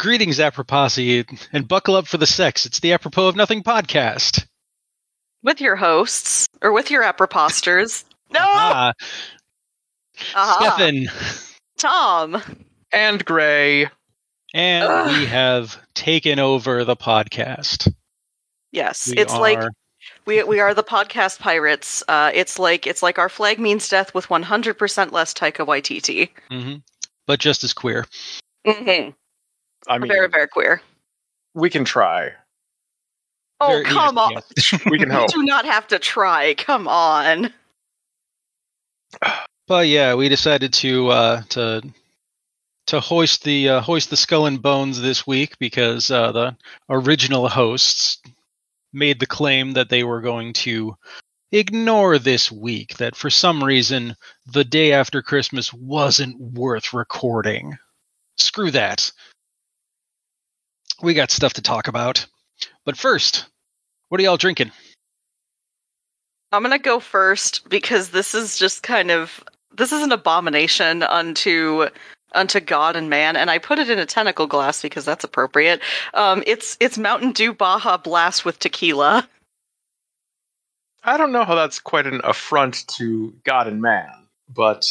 right, greetings, Aproposy, and buckle up for the sex. It's the Apropos of Nothing podcast. With your hosts, or with your aproposters. No! Aha. Stefan. Tom. and Gray. And Ugh. we have taken over the podcast. Yes, We it's like we we are the podcast pirates. Uh, it's like it's like our flag means death with 100% less Taika Waititi. Mhm. But just as queer. Mm-hmm. I mean, Very very queer. we can try. Oh Very- come yeah, on! yeah. We can You hope. do not have to try. Come on. But yeah, we decided to uh, to to hoist the uh, hoist the skull and bones this week because uh, the original hosts made the claim that they were going to ignore this week. That for some reason the day after Christmas wasn't worth recording. Screw that. We got stuff to talk about. But first, what are y'all drinking? I'm gonna go first because this is just kind of this is an abomination unto unto God and man, and I put it in a tentacle glass because that's appropriate. Um, it's it's Mountain Dew Baja Blast with tequila. I don't know how that's quite an affront to God and man, but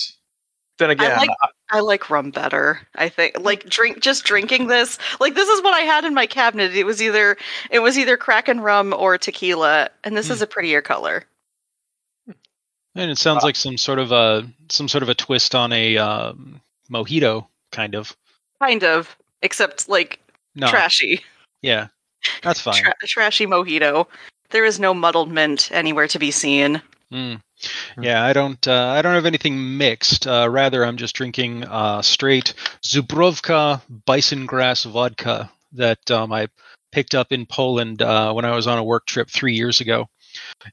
then again, like- I like rum better. I think like drink just drinking this like this is what I had in my cabinet. It was either it was either Kraken rum or tequila, and this Hmm. is a prettier color. And it sounds Uh, like some sort of a some sort of a twist on a um, mojito, kind of. Kind of, except like No, trashy, yeah, that's fine. Tra- trashy mojito. There is no muddled mint anywhere to be seen. Mm. Yeah, I don't. Uh, I don't have anything mixed. Uh, rather, I'm just drinking uh, straight Zubrovka bison grass vodka that um, I picked up in Poland uh, when I was on a work trip three years ago.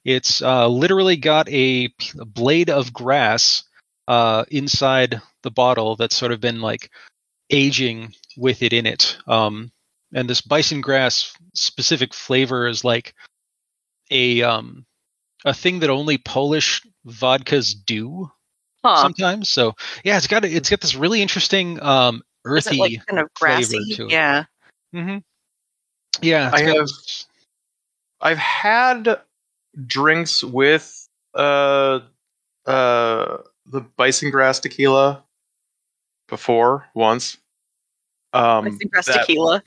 It's uh, literally got a blade of grass uh, inside the bottle that's sort of been like aging with it in it. Um, and this bison grass specific flavor is like a um, a thing that only Polish vodkas do Huh. sometimes. So yeah, it's got a, it's got this really interesting um, Is it earthy. like kind of grassy? to it. Yeah. hmm Yeah, I got have- this- I've had drinks with uh uh the bison grass tequila before once. Um, I think that's that- tequila.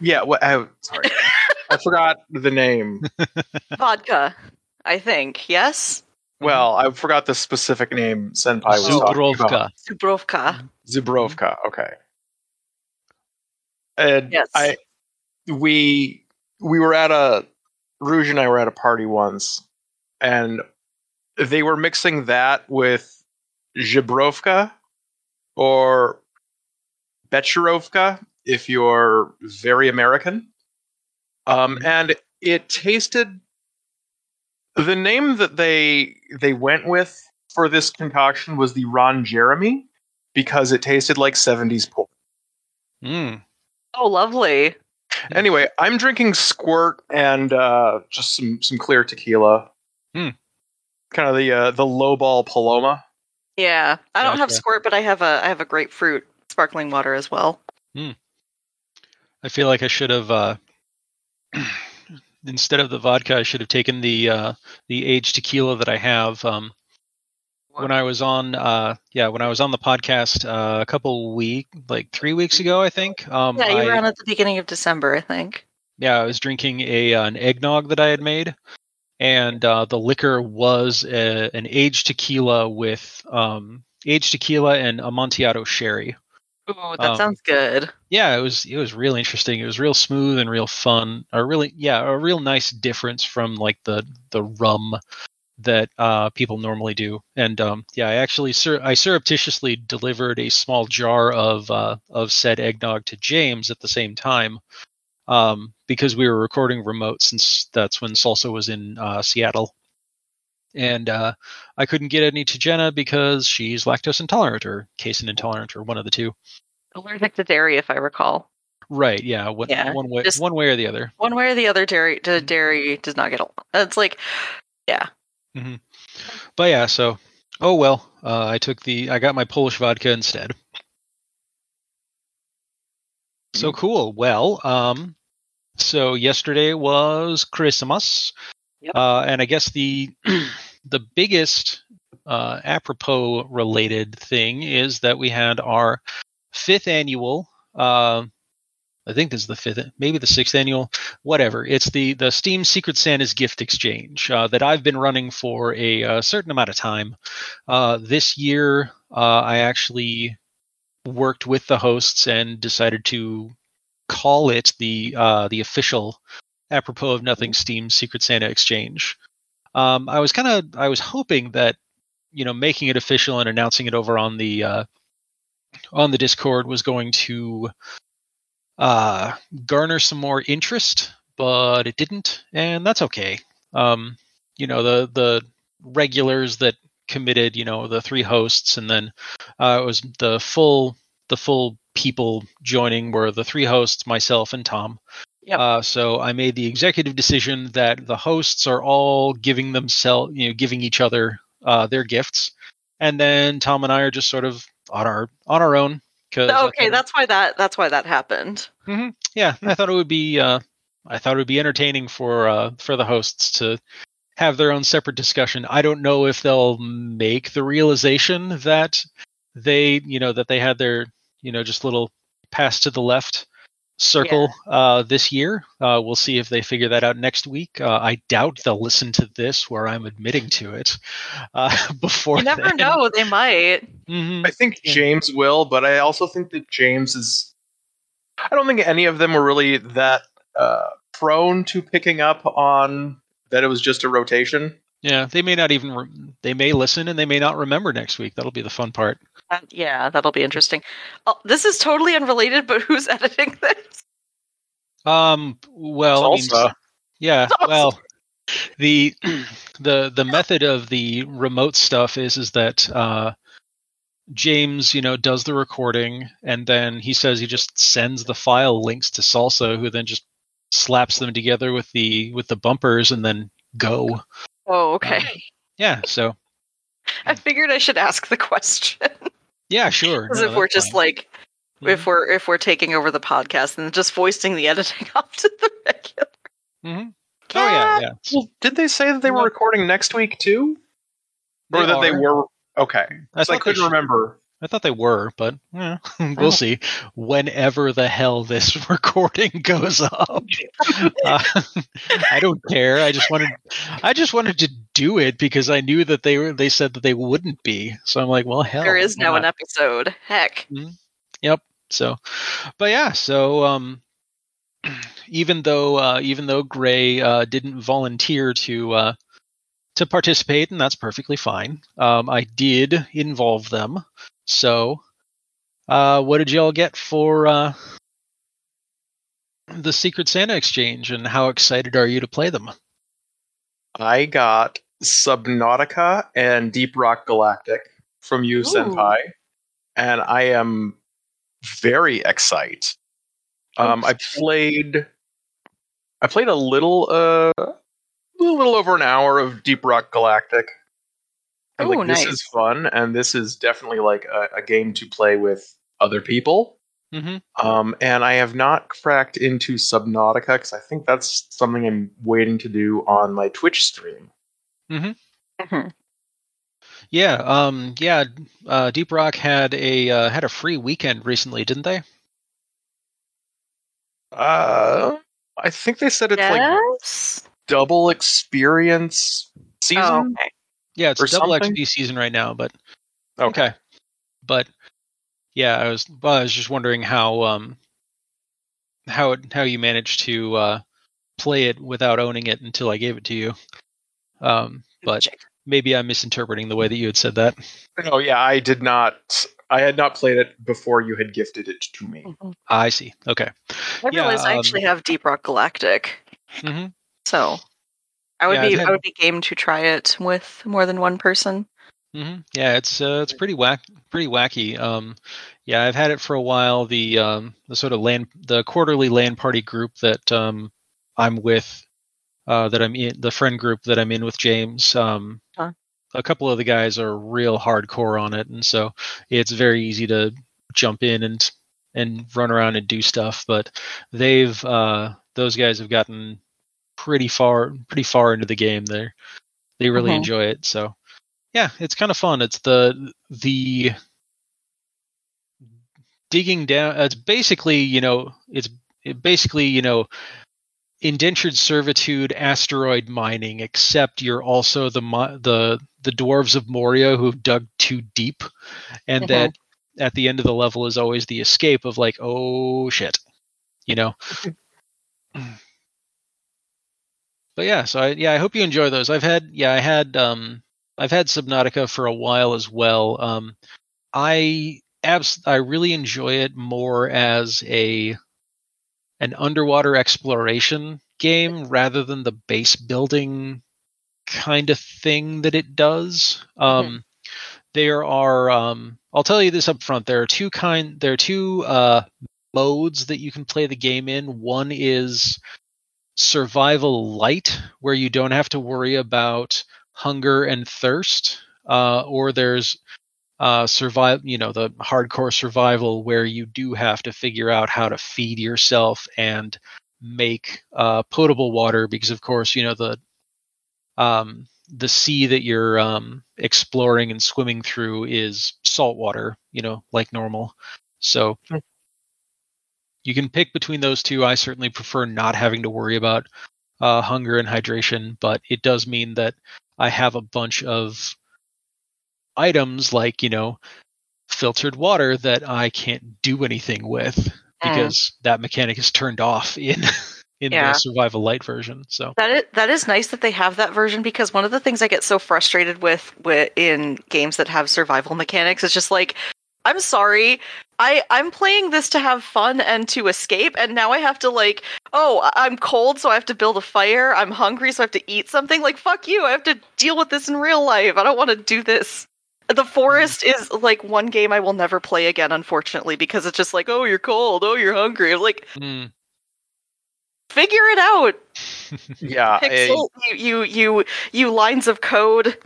Yeah, what? I, sorry, I forgot the name. Vodka, I think. Yes? Mm-hmm. Well, I forgot the specific name Senpai was talking about. Zubrovka. Zubrovka. Mm-hmm. Okay. And Yes. I we we were at a Rouge and I were at a party once, and they were mixing that with Zhibrovka or Becherovka if you're very American. Um, mm-hmm. and it tasted the name that they they went with for this concoction was the Ron Jeremy because it tasted like 70s pork. Mm. Oh, lovely. Anyway, I'm drinking squirt and uh, just some some clear tequila. Hmm. Kind of the uh, the lowball Paloma. Yeah. I don't have squirt, but I have a I have a grapefruit sparkling water as well. I feel like I should have uh, instead of the vodka, I should have taken the uh, the aged tequila that I have. Um, when I was on, uh, yeah, when I was on the podcast uh, a couple week, like three weeks ago, I think. Um, yeah, you I, were on at the beginning of December, I think. yeah, I was drinking a uh, an eggnog that I had made, and uh, the liquor was a, an aged tequila with um, aged tequila and Amontillado sherry. Ooh, that Um, sounds good. Yeah, it was it was really interesting. It was real smooth and real fun. A really yeah, a real nice difference from like the the rum that uh, people normally do. And um, yeah, I actually sur- I surreptitiously delivered a small jar of uh, of said eggnog to James at the same time um, because we were recording remote since that's when Salsa was in uh, Seattle. And uh, I couldn't get any to Jenna because she's lactose intolerant or casein intolerant or one of the two. Allergic to dairy, if I recall. Right. Yeah. One, Yeah, one way, one way or the other. One way or the other, dairy the dairy does not get along. It's like, yeah. But yeah. So, oh well. Uh, I took the. I got my Polish vodka instead. So cool. Well, um, so yesterday was Christmas, Yep. uh, and I guess the the biggest uh, apropos related thing is that we had our fifth annual. Uh, I think this is the fifth, maybe the sixth annual, whatever. It's the the Steam Secret Santa's gift exchange uh, that I've been running for a, uh certain amount of time. Uh, this year, uh, I actually worked with the hosts and decided to call it the uh, the official apropos of nothing Steam Secret Santa exchange. Um, I was kind of I was hoping that you know making it official and announcing it over on the uh, on the Discord was going to uh, garner some more interest, but it didn't, and that's okay. Um, you know the the regulars that committed, you know the three hosts, and then uh, it was the full the full people joining were the three hosts, myself and Tom. Yep. Uh, so I made the executive decision that the hosts are all giving themselves, you know, giving each other uh, their gifts, and then Tom and I are just sort of on our on our own. 'cause I Okay, that's why that that's why that happened. yeah, I thought it would be uh, I thought it would be entertaining for uh, for the hosts to have their own separate discussion. I don't know if they'll make the realization that they, you know, that they had their, you know, just little pass to the left circle uh, this year. Uh, we'll see if they figure that out next week. Uh, I doubt they'll listen to this where I'm admitting to it uh, before. You never then. know; they might. Mhm. I think Yeah. James will, but I also think that James is. I don't think any of them were really that uh, prone to picking up on that it was just a rotation. Yeah, they may not even. Re- they may listen and they may not remember next week. That'll be the fun part. Uh, yeah, that'll be interesting. Oh, this is totally unrelated, but who's editing this? Um. Well, I mean, yeah. Well, the the the method of the remote stuff is is that uh, James, you know, does the recording, and then he says he just sends the file links to Salsa, who then just slaps them together with the with the bumpers, and then go. Oh, okay. Uh, Yeah. So I figured I should ask the question yeah, sure. because No, if we're just fine. like if Mhm. we're if we're taking over the podcast and just voicing the editing off to the regular. Mm-hmm. Oh yeah, yeah. Well, did they say that they were recording next week too, or that they were? Okay, I so I couldn't should- remember. I thought they were, but eh, Oh. we'll see. Whenever the hell this recording goes up, uh, I don't care. I just wanted, I just wanted to do it because I knew that they were. They said that they wouldn't be, so I'm like, well, hell, there is now an episode. Heck. Yep. So, but yeah, so um, even though uh, even though Gray uh, didn't volunteer to uh, to participate, and that's perfectly fine. Um, I did involve them. So, uh, what did y'all get for uh, the Secret Santa exchange, and how excited are you to play them? I got Subnautica and Deep Rock Galactic from you, Ooh. Senpai, and I am very excited. Um, I played, I played a little, uh, a little over an hour of Deep Rock Galactic. And Ooh, like this is fun, and this is definitely like a, a game to play with other people. Mm-hmm. Um, and I have not cracked into Subnautica because I think that's something I'm waiting to do on my Twitch stream. Mm-hmm. Yeah, um, yeah. Uh, Deep Rock had a uh, had a free weekend recently, didn't they? Uh, I think they said it's like Yes. Double experience season. Oh, okay. Yeah, it's or double something? XP season right now, but okay. okay. But yeah, I was well, I was just wondering how um how it, how you managed to uh play it without owning it until I gave it to you. Um, but maybe I'm misinterpreting the way that you had said that. Oh yeah, I did not. I had not played it before you had gifted it to me. Mhm. I see. Okay. I Yeah, realized I um, actually have Deep Rock Galactic, hmm so I would Yeah, be I would be game to try it with more than one person. hmm Yeah, it's uh, it's pretty whack, pretty wacky. Um, yeah, I've had it for a while. The um, the sort of LAN, the quarterly land party group that um, I'm with, uh, that I'm in, the friend group that I'm in with James. Um, Huh. a couple of the guys are real hardcore on it, and so it's very easy to jump in and and run around and do stuff. But they've uh, those guys have gotten pretty far pretty far into the game. there. they really Mhm. enjoy it. So yeah, it's kind of fun. It's the the digging down. It's basically you know it's it basically you know indentured servitude asteroid mining except you're also the the the dwarves of moria who've dug too deep and Mhm. that at the end of the level is always the escape of like oh shit you know but yeah so I, yeah i hope you enjoy those i've had yeah i had um i've had subnautica for a while as well um i abs- i really enjoy it more as a an underwater exploration game rather than the base building kind of thing that it does. Um, There are, um, I'll tell you this up front. There are two kind. There are two uh, modes that you can play the game in. One is survival light, where you don't have to worry about hunger and thirst, uh, or there's uh, survive. You know, the hardcore survival where you do have to figure out how to feed yourself and make uh, potable water because, of course, you know the um, the sea that you're um, exploring and swimming through is salt water, you know, like normal. So. You can pick between those two. I certainly prefer not having to worry about uh, hunger and hydration, but it does mean that I have a bunch of items like, you know, filtered water that I can't do anything with because that mechanic is turned off in in Yeah. the survival light version. So That is, that is nice that they have that version because one of the things I get so frustrated with, with in games that have survival mechanics is just like, I'm sorry, I I'm playing this to have fun and to escape, and now I have to like, oh, I- I'm cold, so I have to build a fire. I'm hungry, so I have to eat something. Like, fuck you, I have to deal with this in real life. I don't want to do this. The forest is like one game I will never play again, unfortunately, because it's just like, oh, you're cold, oh, you're hungry. I'm like, mm, figure it out. Yeah, pixel you, you you you lines of code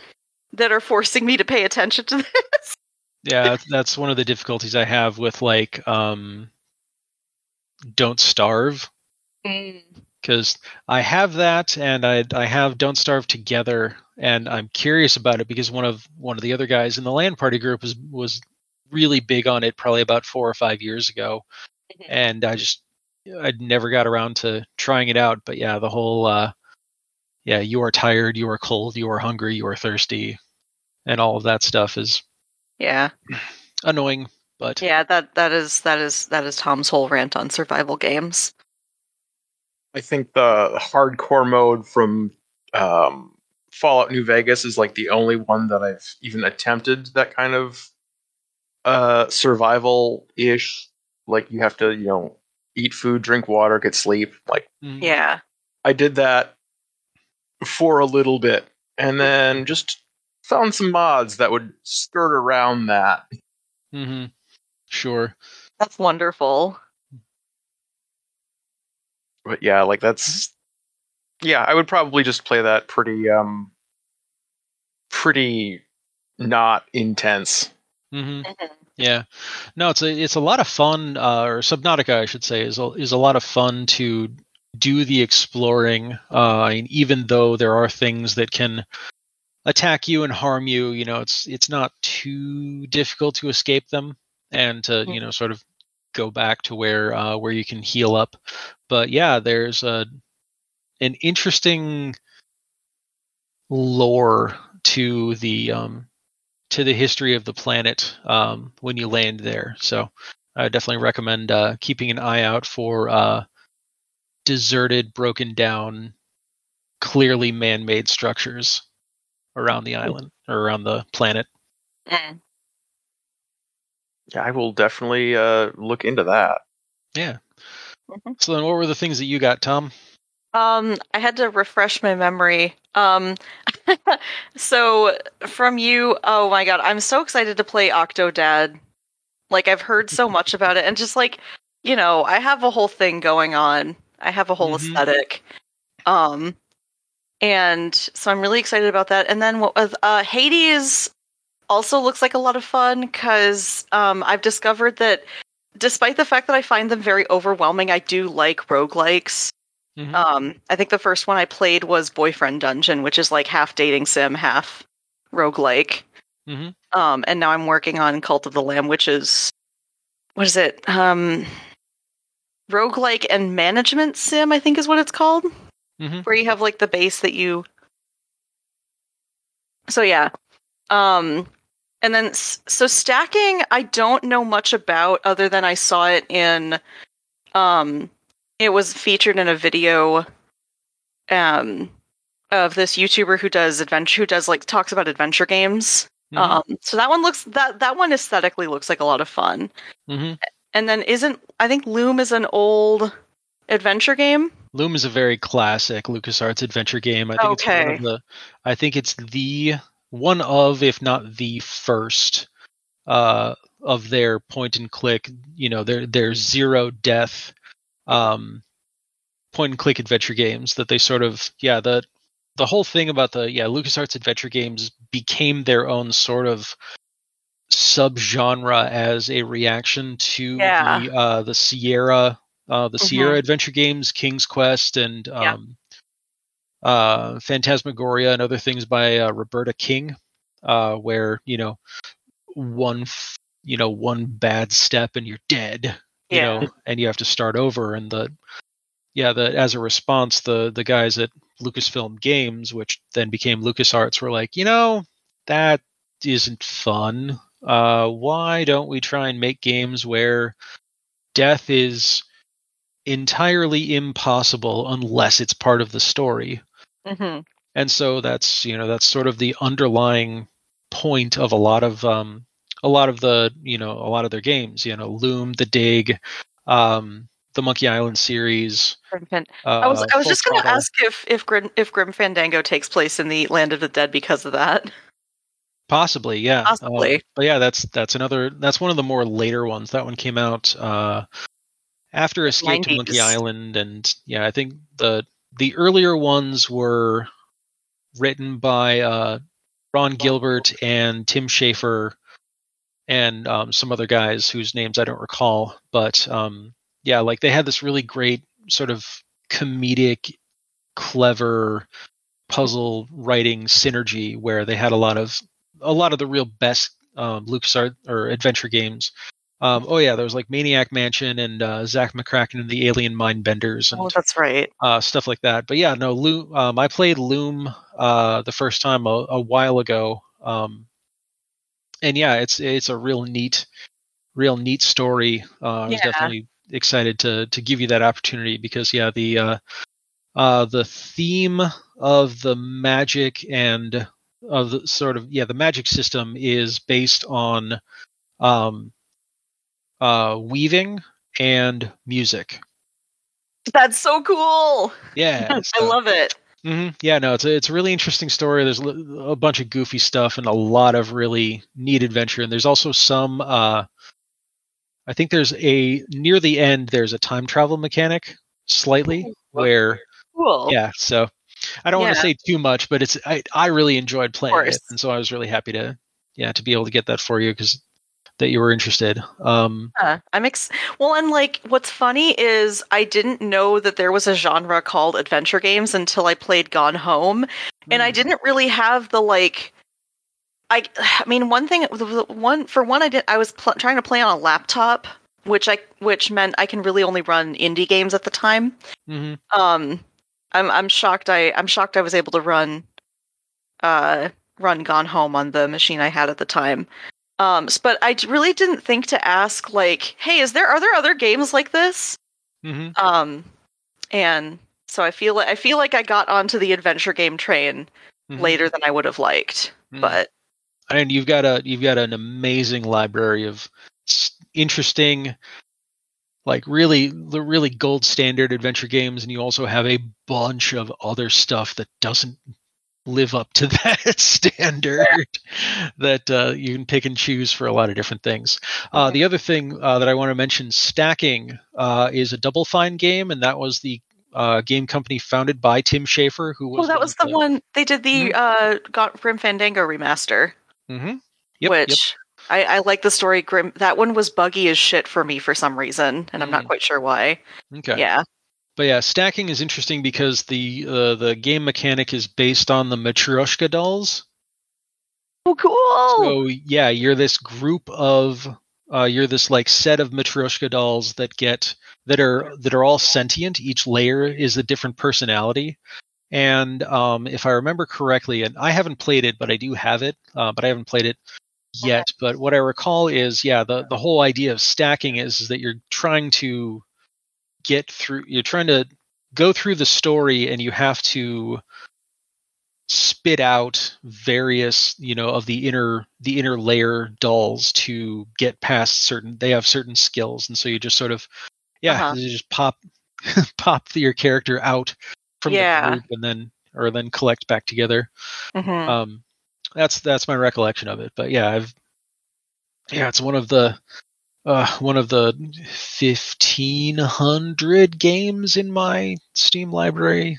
that are forcing me to pay attention to this. Yeah that's- one of the difficulties i have with like um don't starve. Because i have that and i i have don't starve together and i'm curious about it because one of one of the other guys in the LAN party group was was really big on it probably about four or five years ago. Mhm. and i just i never got around to trying it out but yeah the whole uh yeah you are tired you are cold you are hungry you are thirsty and all of that stuff is Yeah, annoying but yeah that that is that is that is Tom's whole rant on survival games. I think the hardcore mode from um, Fallout New Vegas is like the only one that I've even attempted that kind of uh, survival ish. Like you have to, you know, eat food, drink water, get sleep. Like mm, Yeah, I did that for a little bit, and then just found some mods that would skirt around that. hmm Sure. that's wonderful. But yeah, like that's yeah, I would probably just play that pretty um pretty not intense. hmm Yeah. No, it's a it's a lot of fun. Uh, or Subnautica, I should say, is a, is a lot of fun to do the exploring. Uh, I mean, even though there are things that can attack you and harm you, you know, it's it's not too difficult to escape them and to you know sort of go back to where uh, where you can heal up. But yeah, there's a an interesting lore to the um, to the history of the planet um, when you land there. So I definitely recommend uh, keeping an eye out for uh, deserted, broken down, clearly man-made structures around the island or around the planet. Mm. Yeah, I will definitely uh look into that. Yeah. Mhm. So then, what were the things that you got, Tom? Um, I had to refresh my memory. Um, so from you, oh my god, I'm so excited to play Octodad. Like I've heard so much about it, and just like you know, I have a whole thing going on. I have a whole Mhm. aesthetic. Um, and so I'm really excited about that. And then what was uh, Hades also looks like a lot of fun because um, I've discovered that despite the fact that I find them very overwhelming, I do like roguelikes. Mhm. Um, I think the first one I played was Boyfriend Dungeon, which is like half dating sim, half roguelike. Mhm. Um, and now I'm working on Cult of the Lamb, which is what is it? Um, roguelike and management sim, I think is what it's called. Mhm. Where you have like the base that you. So yeah, um, and then so stacking, I don't know much about other than I saw it in, um, it was featured in a video, um, of this YouTuber who does adventure, who does like talks about adventure games. Mhm. Um, so that one looks that that one aesthetically looks like a lot of fun. Mhm. And then isn't I think Loom is an old adventure game? Loom is a very classic LucasArts adventure game. I think it's one of the I think it's the one of, if not the first, uh, of their point and click, you know, their their zero death um point and click adventure games that they sort of yeah, the the whole thing about the yeah, LucasArts adventure games became their own sort of subgenre as a reaction to Yeah. the uh the Sierra uh the Sierra Mhm. adventure games, King's Quest and Yeah. um uh Phantasmagoria and other things by uh, Roberta King uh where, you know, one f- you know, one bad step and you're dead, you Yeah. know, and you have to start over and the yeah, the as a response the the guys at Lucasfilm Games, which then became LucasArts were like, you know, that isn't fun. Uh why don't we try and make games where death is entirely impossible unless it's part of the story? hmm and so that's you know that's sort of the underlying point of a lot of um a lot of the you know a lot of their games you know loom the dig um the monkey island series uh, I was I was just going to ask if if Grim, if Grim Fandango takes place in the Land of the Dead because of that. possibly yeah Uh, Possibly. but yeah that's that's another that's one of the more later ones that one came out uh after escape to monkey island and yeah i think the the earlier ones were written by uh ron gilbert and tim schafer and um, some other guys whose names i don't recall but um yeah like they had this really great sort of comedic clever puzzle writing synergy where they had a lot of a lot of the real best um, LucasArts or adventure games. Um, oh yeah, there was like Maniac Mansion and uh, Zak McKracken and the Alien Mind Benders and Oh, that's right. uh, stuff like that. But yeah, no, Loom. Um, I played Loom uh, the first time a, a while ago, um, and yeah, it's it's a real neat, real neat story. Uh, I was Yeah. definitely excited to to give you that opportunity because yeah, the uh, uh, the theme of the magic and of the sort of yeah the magic system is based on um, uh, weaving and music. That's so cool. Yeah, I love it. hmm Yeah, no, it's a, it's a really interesting story. There's a bunch of goofy stuff and a lot of really neat adventure. And there's also some. Uh, I think there's a near the end. There's a time travel mechanic, slightly where Cool. yeah. So I don't want to say too much, but it's I I really enjoyed playing it, and so I was really happy to yeah to be able to get that for you because that you were interested. Um, Yeah, I'm ex- well, and like, what's funny is I didn't know that there was a genre called adventure games until I played Gone Home, and I hmm. didn't really have the like. I, I mean, one thing, the one for one, I did. I was pl- trying to play on a laptop, which I, which meant I can really only run indie games at the time. Mhm. Um, I'm, I'm shocked. I, I'm shocked I was able to run, uh, run Gone Home on the machine I had at the time. Um, but I really didn't think to ask, like, hey, is there are there other games like this? Mhm. Um, and so I feel like I feel like I got onto the adventure game train Mhm. later than I would have liked. Mhm. But and you've got a you've got an amazing library of interesting like really the really gold standard adventure games and you also have a bunch of other stuff that doesn't live up to that standard that uh, you can pick and choose for a lot of different things uh, the other thing uh, that i want to mention stacking uh, is a double fine game and that was the uh, game company founded by tim schafer who was oh, that was of the one they did the Mhm. uh got Grim Fandango remaster, Mhm. Yep, which yep. I, I like the story. Grim. That one was buggy as shit for me for some reason, and I'm not Mm. quite sure why. Okay. Yeah. But yeah, stacking is interesting because the uh, the game mechanic is based on the Matryoshka dolls. Oh, cool. So yeah, you're this group of uh, you're this like set of Matryoshka dolls that get that are that are all sentient. Each layer is a different personality. And um, if I remember correctly, and I haven't played it, but I do have it, uh, but I haven't played it yet. But what I recall is, yeah, the the whole idea of stacking is, is that you're trying to get through. You're trying to go through the story, and you have to spit out various you know of the inner the inner layer dolls to get past certain they have certain skills and so you just sort of yeah Uh-huh. you just pop pop your character out from Yeah. the group and then or then collect back together Mhm. um that's that's my recollection of it but yeah i've yeah it's one of the uh one of the 1500 games in my steam library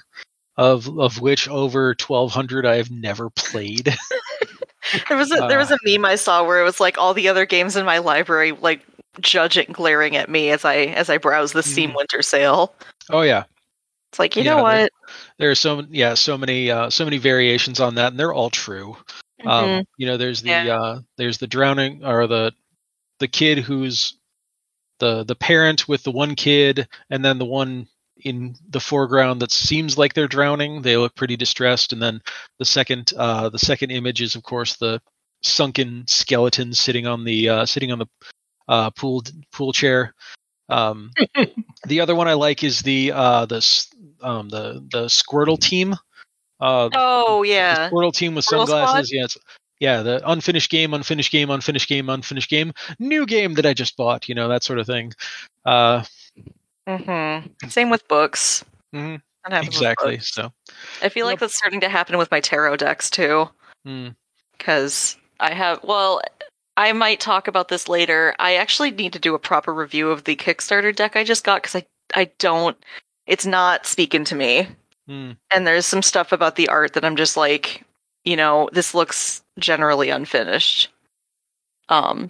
of of which over 1200 i have never played there was a there was a meme I saw where it was like all the other games in my library like judging glaring at me as I as I browse the Steam Mhm. Winter Sale. oh yeah It's like you Yeah, know what? there are so yeah so many uh so many variations on that and they're all true Mhm. um you know there's the Yeah. uh there's the drowning or the the kid who's the the parent with the one kid and then the one in the foreground that seems like they're drowning. They look pretty distressed. And then the second uh the second image is of course the sunken skeleton sitting on the uh sitting on the uh pool pool chair. Um the other one i like is the uh the um the the squirtle team. Uh oh the yeah. Squirtle team with Squirtle sunglasses. Yeah, it's, yeah, the unfinished game, unfinished game, unfinished game, unfinished game, new game that I just bought. You know that sort of thing. Uh, hmm Same with books. mhm, That happens with exactly. books. So, I feel like Yep. that's starting to happen with my tarot decks too. mm, because I have. Well, I might talk about this later. I actually need to do a proper review of the Kickstarter deck I just got because I I don't. It's not speaking to me, mm, and there's some stuff about the art that I'm just like, you know, this looks generally unfinished. Um,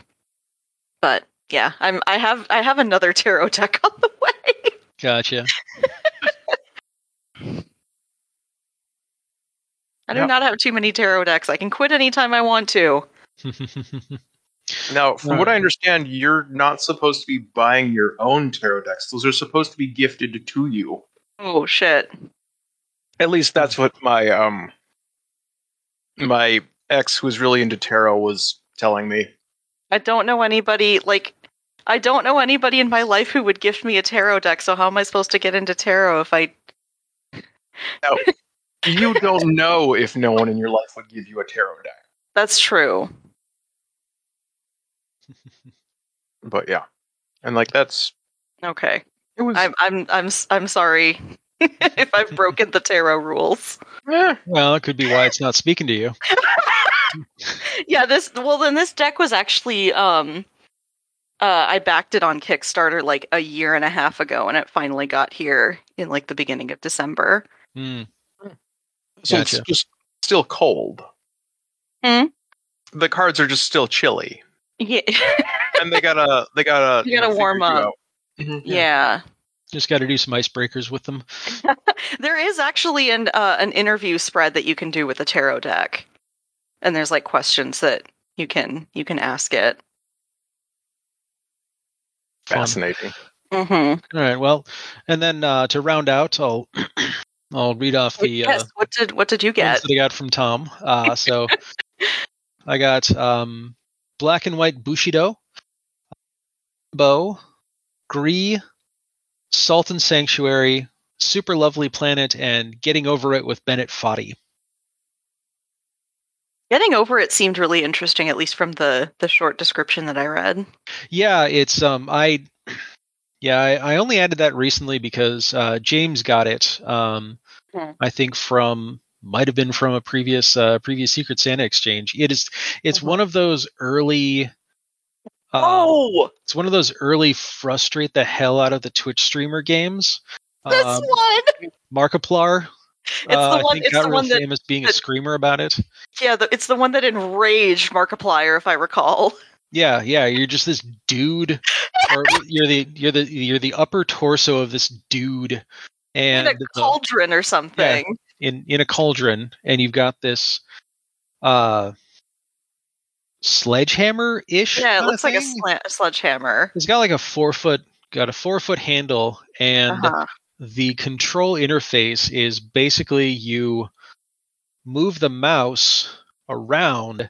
but yeah, I'm. I have. I have another tarot deck on the way. gotcha. I do Yep. not have too many tarot decks. I can quit anytime I want to. Now, from what I understand, you're not supposed to be buying your own tarot decks. Those are supposed to be gifted to you. Oh shit. At least that's what my um my ex who's really into tarot was telling me. I don't know anybody like I don't know anybody in my life who would gift me a tarot deck, so how am I supposed to get into tarot if I You don't know if no one in your life would give you a tarot deck. That's true. But yeah. And like that's Okay. it was I'm I'm I'm I'm sorry if I've broken the tarot rules. eh, well, it could be why it's not speaking to you. Yeah, this well then this deck was actually um uh I backed it on Kickstarter like a year and a half ago and it finally got here in like the beginning of December. Mm, so Gotcha. it's just still cold. Hmm? The cards are just still chilly. Yeah. And they gotta they gotta You gotta know, warm up. out. Mhm. yeah. Just got to do some icebreakers with them. There is actually an uh, an interview spread that you can do with a tarot deck, and there's like questions that you can you can ask it. Fascinating. Mm-hmm. All right. Well, and then uh, to round out, I'll I'll read off the uh. What did what did you get? that I got from Tom. Uh, so I got um, black and white Bushido, Bow, GRIS, Salt and Sanctuary, Super Lovely Planet, and Getting Over It with Bennett Foddy. Getting over it seemed really interesting, at least from the the short description that I read. Yeah, it's um I yeah, I, I only added that recently because uh James got it. Um Hmm. I think from might have been from a previous uh previous Secret Santa exchange. It is it's Mhm. one of those early uh, oh, it's one of those early frustrate the hell out of the Twitch streamer games. this Um, one! Markiplier It's uh, the I one. think It's got the real one that. famous being a screamer about it. Yeah, the, it's the one that enraged Markiplier, if I recall. Yeah, yeah, you're just this dude, or you're the you're the you're the upper torso of this dude, and in a the- cauldron or something. in in a cauldron, and you've got this uh sledgehammer ish. Yeah, it looks like a sla- sledgehammer. It's got like a four foot got a four foot handle, and Uh-huh. the control interface is basically you move the mouse around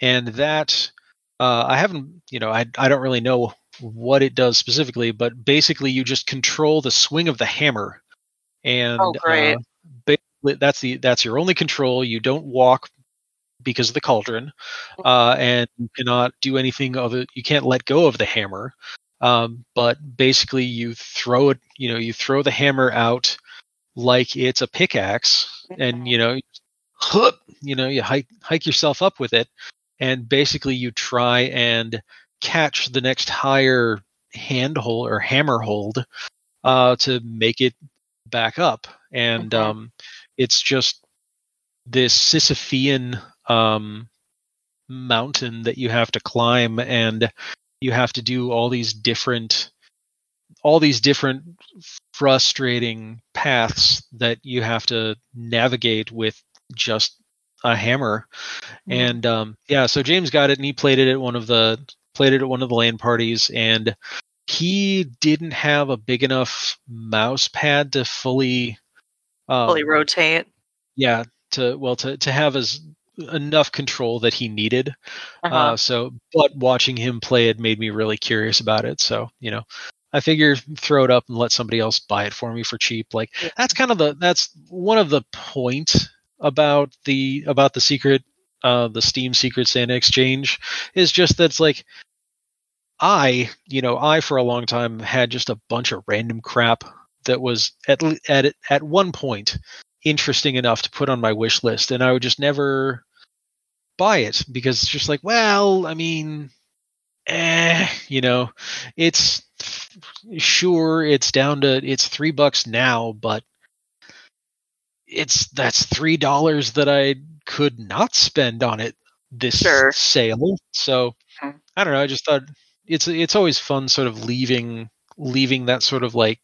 and that uh, i haven't you know I, I don't really know what it does specifically but basically you just control the swing of the hammer and Oh, great. uh, that's the that's your only control you don't walk because of the cauldron uh, and you cannot do anything other you can't let go of the hammer um, but basically you throw it you know you throw the hammer out like it's a pickaxe and you know you know you hike hike yourself up with it and basically you try and catch the next higher handhold or hammer hold uh, to make it back up and Mhm. um, it's just this sisyphean um, mountain that you have to climb and you have to do all these different all these different frustrating paths that you have to navigate with just a hammer and um, yeah so james got it and he played it at one of the played it at one of the LAN parties and he didn't have a big enough mouse pad to fully um, Fully rotate. yeah to well to to have as enough control that he needed Uh-huh. uh, so but watching him play it made me really curious about it so you know i figure throw it up and let somebody else buy it for me for cheap like Yeah. that's kind of the that's one of the point about the about the secret uh the steam secret santa exchange is just that's like i you know i for a long time had just a bunch of random crap that was at at at one point interesting enough to put on my wish list and i would just never buy it because it's just like well i mean eh you know it's sure it's down to it's three bucks now but it's that's three dollars that i could not spend on it this Sure. sale so Mhm. i don't know i just thought it's it's always fun sort of leaving leaving that sort of like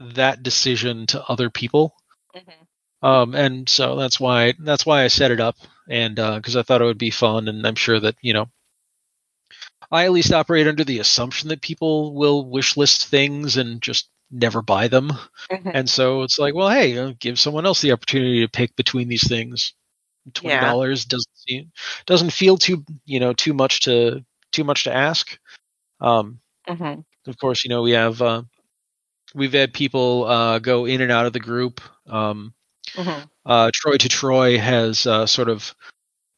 that decision to other people Mhm. um, and so that's why that's why I set it up, and because I thought it would be fun, and I'm sure that you know, I at least operate under the assumption that people will wish list things and just never buy them, Mhm. and so it's like, well, hey, uh, give someone else the opportunity to pick between these things. Twenty dollars doesn't seem doesn't feel too you know too much to too much to ask. Um, Mhm. of course, you know we have uh, we've had people uh, go in and out of the group. Um, Mhm. uh, Troy to Troy has uh, sort of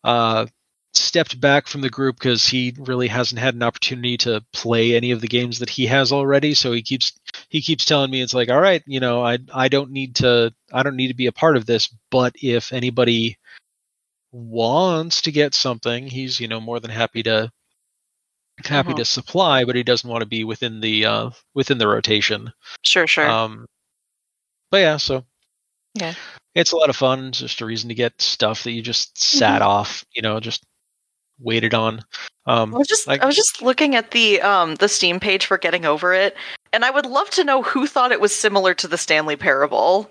uh, stepped back from the group because he really hasn't had an opportunity to play any of the games that he has already. So he keeps he keeps telling me it's like, all right, you know, I I don't need to I don't need to be a part of this, but if anybody wants to get something, he's you know more than happy to happy Mhm. to supply, but he doesn't want to be within the uh, within the rotation. Sure, sure. Um, but yeah, so Yeah. it's a lot of fun. It's just a reason to get stuff that you just sat off, you know, just waited on. Um, I was just like- I was just looking at the um the Steam page for getting over it, and I would love to know who thought it was similar to the Stanley Parable.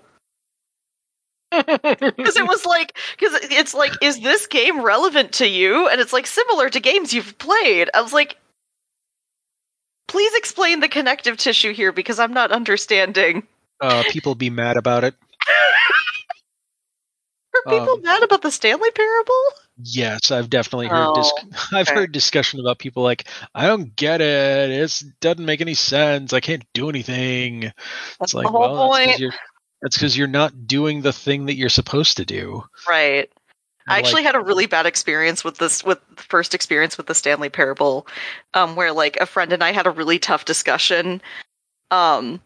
Because it was like, because it's like, is this game relevant to you? And it's like similar to games you've played. I was like, please explain the connective tissue here because I'm not understanding. uh, people be mad about it. Are people Um, mad about the Stanley Parable? Yes, I've definitely heard. Dis- Oh, I've okay. heard discussion about people like, I don't get it. It doesn't make any sense. I can't do anything. That's It's like, the whole well, that's point. because you're that's because you're not doing the thing that you're supposed to do. Right. I Like- actually had a really bad experience with this with the first experience with the Stanley Parable, um, where like a friend and I had a really tough discussion. Um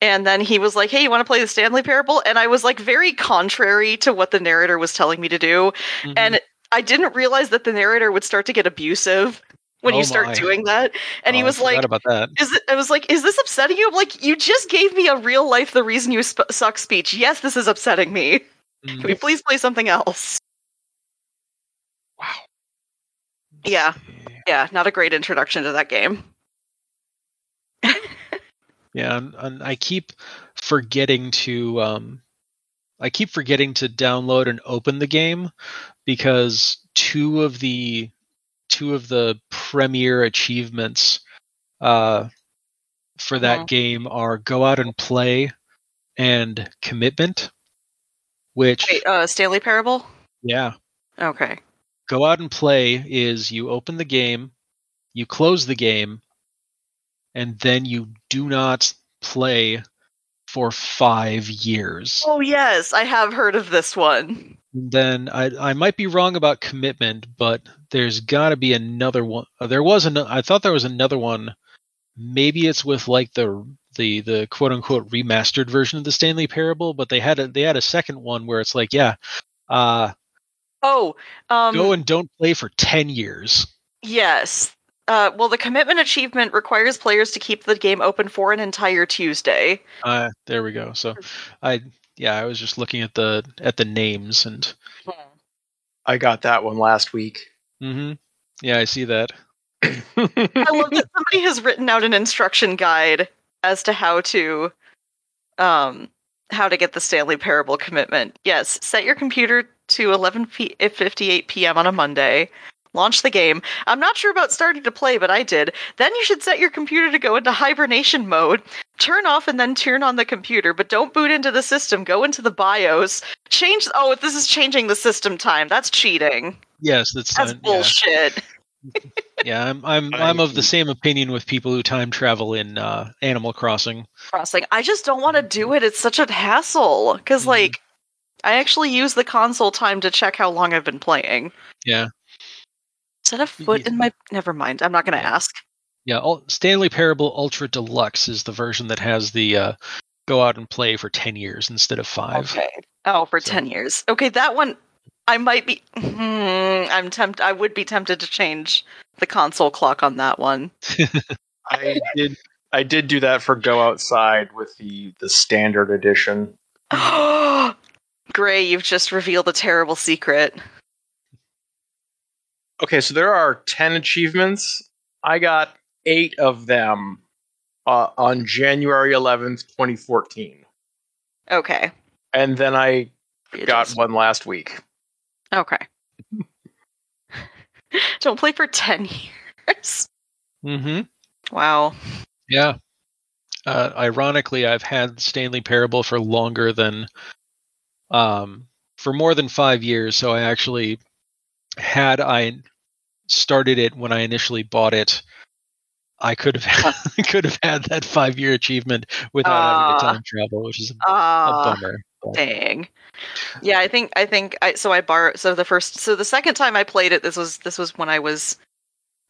and then he was like, Hey, you want to play the Stanley Parable? And I was like very contrary to what the narrator was telling me to do. Mhm. And I didn't realize that the narrator would start to get abusive when Oh you start my. doing that. And he Oh, I was like, about that. is it, I was like, is this upsetting you? I'm like, you just gave me a real life the reason you sp- suck speech. Yes, this is upsetting me. Mm. Can we please play something else? Yeah. Yeah, not a great introduction to that game. Yeah, and, and I keep forgetting to um, I keep forgetting to download and open the game because two of the two of the premier achievements uh, for that Mhm. game are go out and play and commitment. Which Wait, uh, Stanley Parable? yeah, Okay. Go out and play is you open the game, you close the game, and then you do not play for five years. Oh, yes, I have heard of this one. Then I I might be wrong about commitment, but there's got to be another one. uh, There was an I thought there was another one. Maybe it's with like the the the quote unquote remastered version of the Stanley Parable, but they had a they had a second one where it's like, yeah, uh, Oh, um, go and don't play for ten years. yes. Uh, well, the commitment achievement requires players to keep the game open for an entire Tuesday. Uh, there we go. So, I yeah, I was just looking at the at the names and I got that one last week. hmm yeah, I see that. I love that somebody has written out an instruction guide as to how to um how to get the Stanley Parable commitment. Yes, set your computer to 11 p- 58 p.m. on a Monday. Launch the game. I'm not sure about starting to play, but I did. Then you should set your computer to go into hibernation mode. Turn off and then turn on the computer, but don't boot into the system. Go into the BIOS. Change. Oh, this is changing the system time. That's cheating. Yes, that's That's uh, bullshit. Yeah, I'm I'm I I'm of the same opinion with people who time travel in uh, Animal Crossing. crossing. I just don't want to do it. It's such a hassle because, Mhm. like, I actually use the console time to check how long I've been playing. Yeah. Is that a foot in my? Never mind. I'm not going to Yeah. ask. Yeah, Stanley Parable Ultra Deluxe is the version that has the uh, go out and play for ten years instead of five. Okay. Oh, for So- ten years. Okay, that one. I might be. Hmm, I'm tempt. I would be tempted to change the console clock on that one. I did. I did do that for Go Outside with the the standard edition. Gray, you've just revealed a terrible secret. Okay, so there are ten achievements. I got eight of them uh, on January eleventh, twenty fourteen, Okay. and then I You got just- one last week. Okay. Don't play for ten years. Mm-hmm. Wow. Yeah. Uh, ironically, I've had Stanley Parable for longer than, um, for more than five years. So I actually had I started it when I initially bought it, I could have could have had that five year achievement without having to Ah. time travel, which is a, a Ah, bummer. But, dang. Yeah, I think I think I so I borrowed so the first so the second time I played it this was this was when I was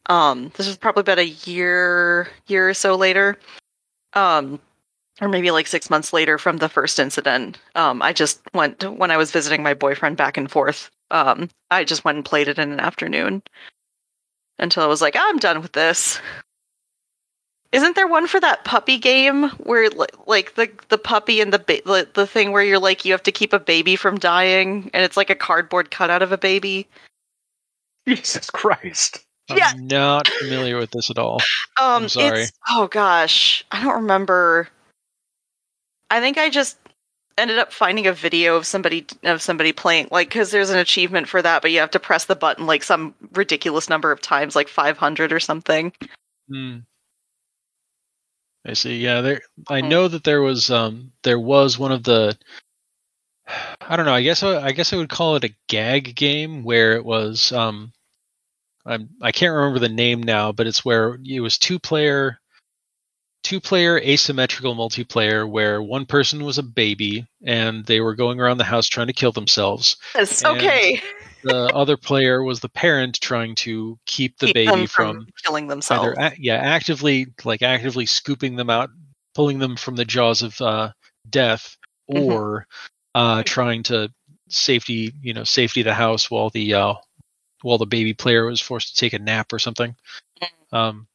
um this was probably about a year year or so later. Um or maybe like 6 months later from the first incident. Um I just went when I was visiting my boyfriend back and forth. Um I just went and played it in an afternoon until I was like, I'm done with this. Isn't there one for that puppy game where like the the puppy and the ba- the, the thing where you're like you have to keep a baby from dying and it's like a cardboard cutout of a baby? Jesus Christ! I'm Yeah. not familiar with this at all. Um I'm sorry. it's oh gosh, I don't remember. I think I just ended up finding a video of somebody of somebody playing like cuz there's an achievement for that but you have to press the button like some ridiculous number of times like 500 or something. Hmm. I see. Yeah, there. I Mhm. know that there was um there was one of the. I don't know. I guess I, I guess I would call it a gag game where it was um. I'm I can't remember the name now, but it's where it was two player. Two player asymmetrical multiplayer where one person was a baby and they were going around the house trying to kill themselves. Yes, okay. The other player was the parent trying to keep the Keep baby them from killing themselves. either yeah actively like actively scooping them out pulling them from the jaws of uh, death Mhm. or uh, trying to safety you know safety the house while the uh, while the baby player was forced to take a nap or something um,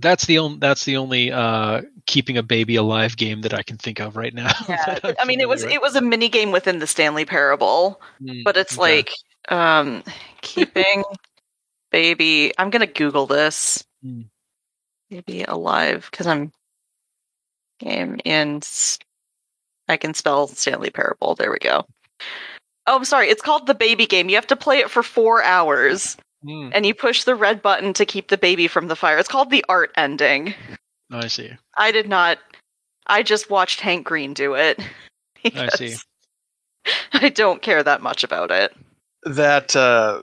that's the only that's the only uh, keeping a baby alive game that I can think of right now. Yeah, I'm mean, it was familiar it was a mini game within the Stanley Parable. Mm, but it's okay. like um keeping baby. I'm gonna Google this. Hmm. Baby alive because I'm game in. I can spell Stanley Parable. There we go. Oh, I'm sorry. It's called the baby game. You have to play it for four hours, Hmm, and you push the red button to keep the baby from the fire. It's called the art ending. Oh, I see. I did not. I just watched Hank Green do it. I see. I don't care that much about it. that uh,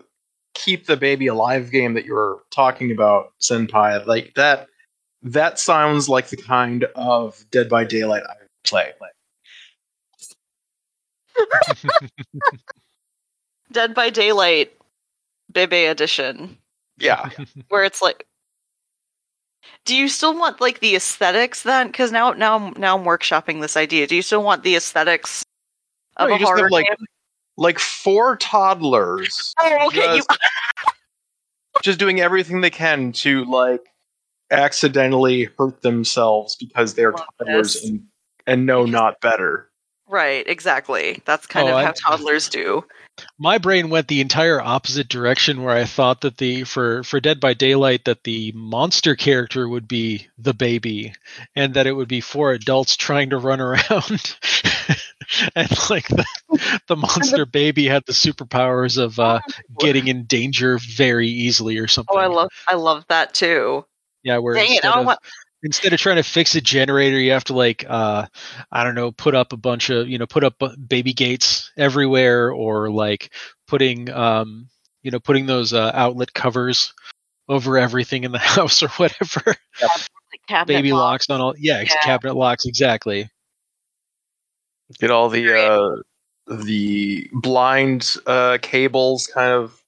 keep the baby alive game that you were talking about, Senpai, like that. That sounds like the kind of Dead by Daylight I would play. Dead by Daylight, Bebe edition, Yeah, where it's like. Do you still want like the aesthetics then? Because now, now, I'm- now I'm workshopping this idea. Do you still want the aesthetics of No, a you just have, horror like, game? like four toddlers Oh, okay. You, just- just doing everything they can to like accidentally hurt themselves because they're Love toddlers this. and, and know not better. Right, exactly. That's kind Oh, of I- how toddlers do. My brain went the entire opposite direction where I thought that the for for Dead by Daylight that the monster character would be the baby and that it would be four adults trying to run around and like the, the monster baby had the superpowers of uh, getting in danger very easily or something. Oh, I love, I love that too. Yeah, where Dang it! I of, want. Instead of trying to fix a generator, you have to like uh, I don't know, put up a bunch of you know, put up baby gates everywhere, or like putting um, you know, putting those uh, outlet covers over everything in the house or whatever. Like, baby box. locks on all, yeah, Yeah. cabinet locks exactly. Get all the uh, the blind uh, cables kind of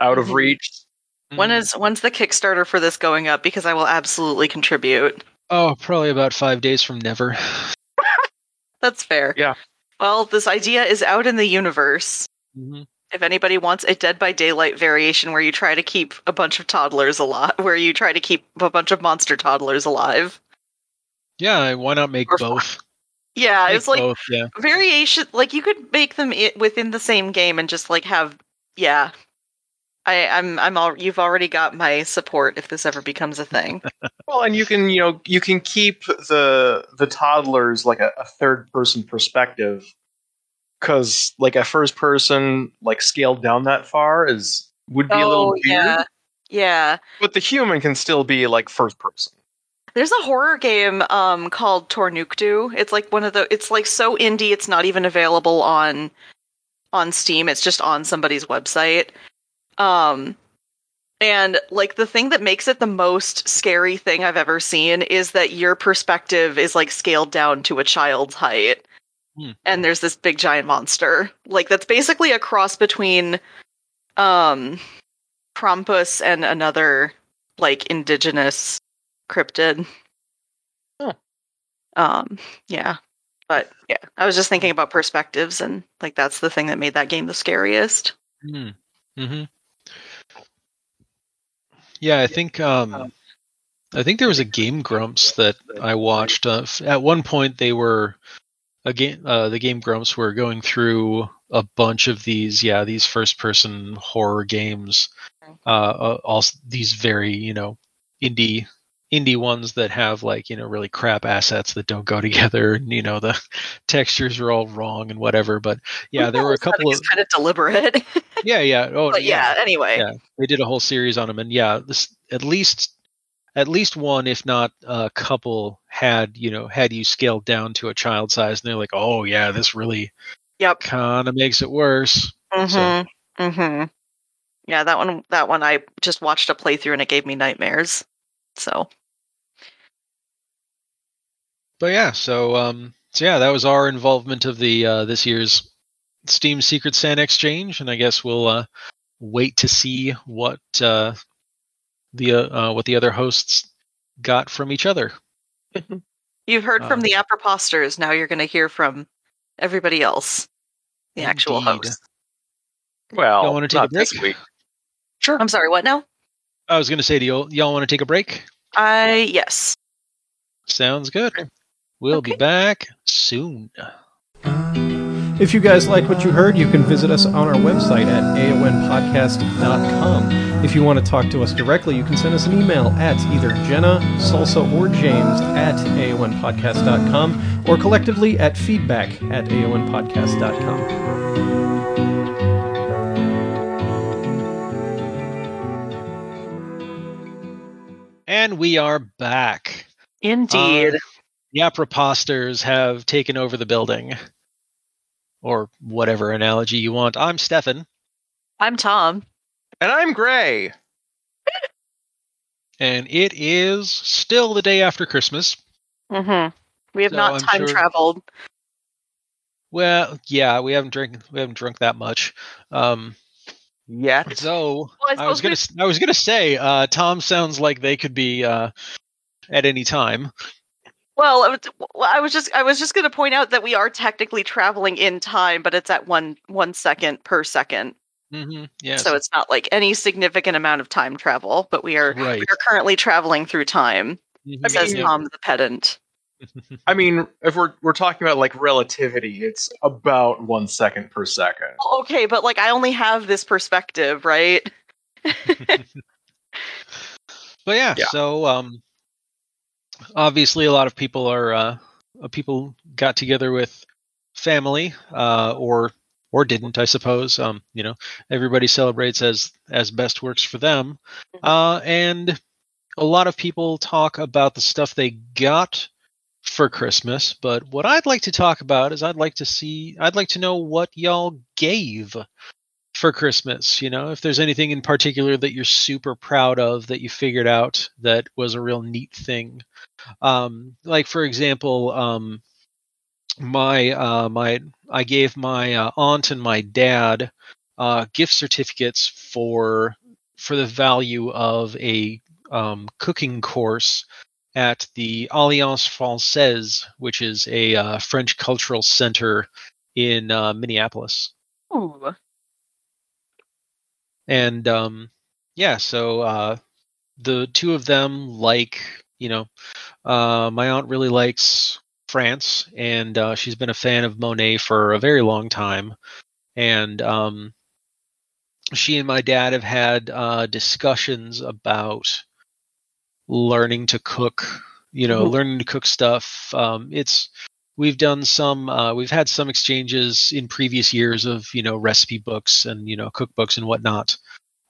out of Mhm. Reach. When Mm. is when's the Kickstarter for this going up? Because I will absolutely contribute. Oh, probably about five days from never. That's fair. Yeah. Well, this idea is out in the universe. Mhm. If anybody wants a Dead by Daylight variation where you try to keep a bunch of toddlers alive, where you try to keep a bunch of monster toddlers alive. Yeah, why not make Or- both? Yeah, Make it's like both, yeah. variation. Like you could make them i- within the same game and just like have. Yeah, I, I'm. I'm all. You've already got my support if this ever becomes a thing. Well, and you can you know you can keep the the toddlers like a, a third person perspective because like a first person like scaled down that far is would be a little weird, Oh, yeah, yeah. but the human can still be like first person. There's a horror game um called Tornuktu. It's like one of the it's like so indie it's not even available on on Steam. It's just on somebody's website. Um and like the thing that makes it the most scary thing I've ever seen is that your perspective is like scaled down to a child's height. Hmm. And there's this big giant monster. Like that's basically a cross between um Krampus and another like indigenous cryptid. Huh. Um, yeah. But yeah, I was just thinking about perspectives and like that's the thing that made that game the scariest. Mm. hmm Yeah, I think um, I think there was a Game Grumps that I watched. Uh, at one point, they were again uh, the Game Grumps were going through a bunch of these, yeah, these first-person horror games. Uh, uh, also these very, you know, indie indie ones that have like you know really crap assets that don't go together and you know the textures are all wrong and whatever but yeah there were a couple of kind of deliberate. yeah yeah oh but yeah, anyway. Yeah. they did a whole series on them and yeah this at least at least one if not a couple had you know had you scaled down to a child size and they're like oh yeah this really Yep. kind of makes it worse mm-hmm mm-hmm Yeah, that one that one I just watched a playthrough and it gave me nightmares. So, but yeah so um so yeah that was our involvement of the uh this year's steam secret santa exchange and i guess we'll uh wait to see what uh the uh, uh what the other hosts got from each other you've heard from Um, the aproposters, now you're going to hear from everybody else. The actual Indeed. host. Well, Y'all wanna take a not this break? week. Sure. I'm sorry, what now? i was gonna say do y'all, y'all want to take a break I yes. Sounds good. We'll be back soon. If you guys like what you heard, you can visit us on our website at aonpodcast.com. If you want to talk to us directly, you can send us an email at either Jenna, Salsa, or James at aonpodcast.com or collectively at feedback at aonpodcast.com. And we are back. Indeed. Uh, the Aproposters have taken over the building. Or whatever analogy you want. I'm Stefan. I'm Tom. And I'm Gray. And it is still the day after Christmas. Mm-hmm. We have So not time sure- traveled. Well, yeah, we haven't drink we haven't drunk that much. Um, Yet. so Well, I I was gonna we- s- I was gonna say uh, Tom sounds like they could be uh, at any time. Well, I was, well, I was just I was just going to point out that we are technically traveling in time, but it's at one one second per second, hmm Yes, so it's not like any significant amount of time travel. But we are right. we are currently traveling through time. Mhm, Says yeah. Tom the pedant. I mean, if we're we're talking about like relativity, it's about one second per second. Okay, but like I only have this perspective, right? But yeah, Yeah. so um, obviously a lot of people are uh, people got together with family uh, or or didn't, I suppose. Um, you know, everybody celebrates as as best works for them, uh, and a lot of people talk about the stuff they got for Christmas. But what I'd like to talk about is I'd like to see, I'd like to know what y'all gave for Christmas. You know, if there's anything in particular that you're super proud of that you figured out that was a real neat thing. Um, like for example, um, my uh, my I gave my uh, aunt and my dad uh, gift certificates for for the value of a um, cooking course at the Alliance Francaise, which is a uh, French cultural center in uh, Minneapolis Ooh. and um yeah so uh the two of them like you know uh my aunt really likes france and uh she's been a fan of monet for a very long time. And um she and my dad have had uh discussions about learning to cook you know Mhm. learning to cook stuff. Um it's we've done some uh, we've had some exchanges in previous years of you know recipe books and you know cookbooks and whatnot.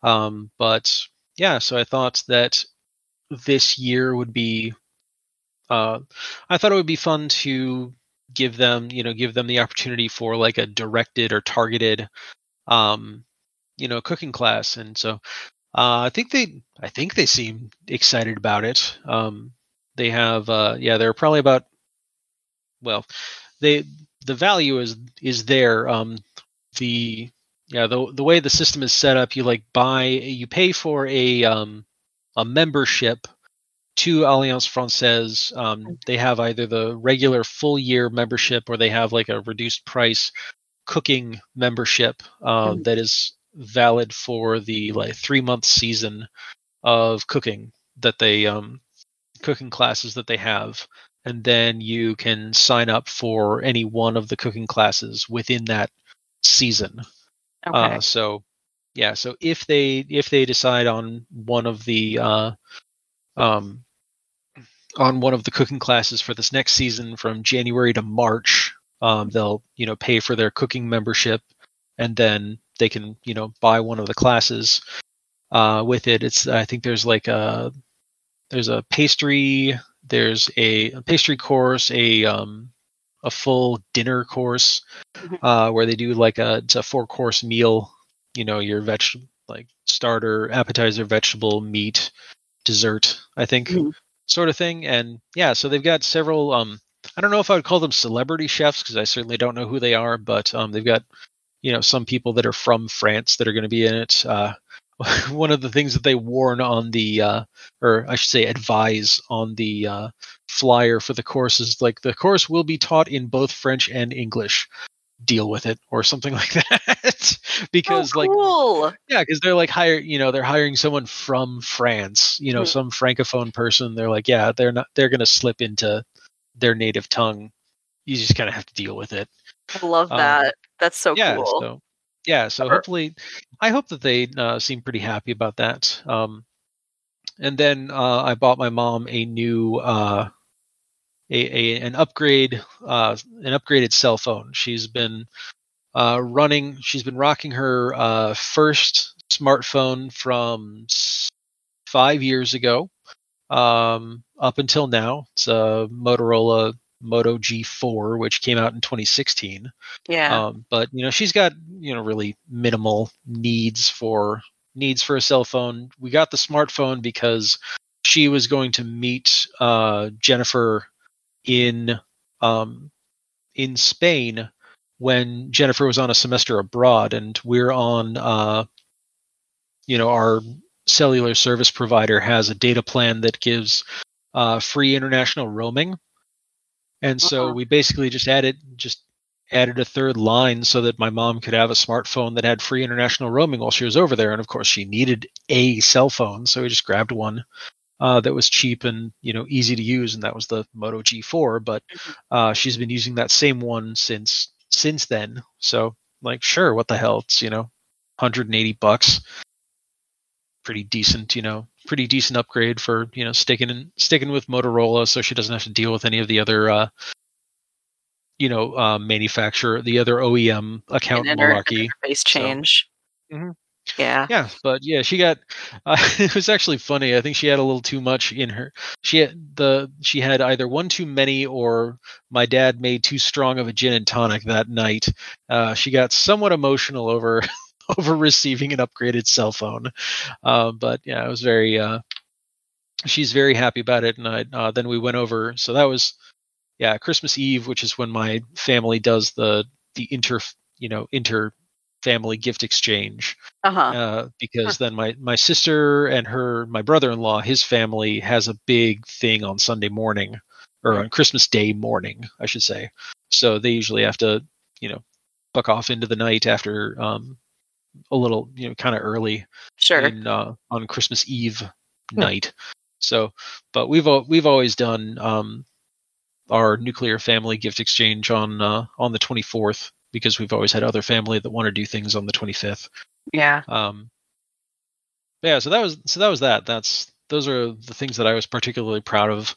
Um, but yeah so i thought that this year would be uh, i thought it would be fun to give them you know give them the opportunity for like a directed or targeted um, you know cooking class. And so uh, i think they i think they seem excited about it. Um, they have uh, yeah they're probably about well they the value is is there. Um the yeah the the way the system is set up you like buy you pay for a um a membership to Alliance Francaise um they have either the regular full year membership or they have like a reduced price cooking membership um Mhm. that is valid for the like 3 month season of cooking that they um cooking classes that they have and then you can sign up for any one of the cooking classes within that season. Okay. Uh, so yeah, so if they if they decide on one of the uh, um, on one of the cooking classes for this next season from January to March, um, they'll you know pay for their cooking membership, and then they can you know buy one of the classes uh, with it. It's I think there's like a there's a pastry there's a, a pastry course a um a full dinner course Mhm. uh where they do like a it's a four course meal you know your veg like starter appetizer vegetable meat dessert i think Mhm. sort of thing and yeah so they've got several um i don't know if i would call them celebrity chefs because i certainly don't know who they are but um they've got you know some people that are from france that are going to be in it uh one of the things that they warn on the uh or I should say advise on the uh, flyer for the course is like the course will be taught in both French and English. Deal with it or something like that because oh, like cool. yeah because they're like hire you know they're hiring someone from France you know Mhm. some francophone person they're like yeah they're not they're gonna slip into their native tongue you just kind of have to deal with it I love Um, that. That's so yeah, cool. so yeah, so hopefully, I hope that they uh, seem pretty happy about that. Um, and then uh, I bought my mom a new uh, a, a an upgrade uh, an upgraded cell phone. She's been uh, running. She's been rocking her uh, first smartphone from five years ago um, up until now. It's a Motorola Moto G4, which came out in 2016. yeah. Um, but you know, she's got you know really minimal needs for needs for a cell phone. We got the smartphone because she was going to meet uh, Jennifer in um, in Spain when Jennifer was on a semester abroad, and we're on uh, you know our cellular service provider has a data plan that gives uh, free international roaming, and so Uh-huh. we basically just added just added a third line so that my mom could have a smartphone that had free international roaming while she was over there. And of course, she needed a cell phone, so we just grabbed one uh, that was cheap and you know easy to use, and that was the Moto G4. But uh, she's been using that same one since since then. So like, sure, what the hell? It's you know, 180 bucks, pretty decent, you know, pretty decent upgrade for you know sticking in, sticking with Motorola, so she doesn't have to deal with any of the other. Uh, you know, uh, manufacturer, the other OEM account malarkey. interface change. Mhm. Yeah. Yeah, but yeah, she got. Uh, it was actually funny. I think she had a little too much in her. She had the she had either one too many or my dad made too strong of a gin and tonic that night. Uh, she got somewhat emotional over over receiving an upgraded cell phone. Uh, but yeah, it was very. Uh, she's very happy about it, and I, uh, then we went over. So that was yeah Christmas Eve, which is when my family does the the inter you know inter family gift exchange Uh huh. uh, because then my my sister and her my brother-in-law his family has a big thing on Sunday morning or on Christmas Day morning I should say. So they usually have to you know buck off into the night after um a little you know kind of early Sure. in, uh, on Christmas Eve night. So but we've we've always done um our nuclear family gift exchange on uh, on the 24th because we've always had other family that want to do things on the 25th yeah. um, yeah, so that was so that was that. That's those are the things that I was particularly proud of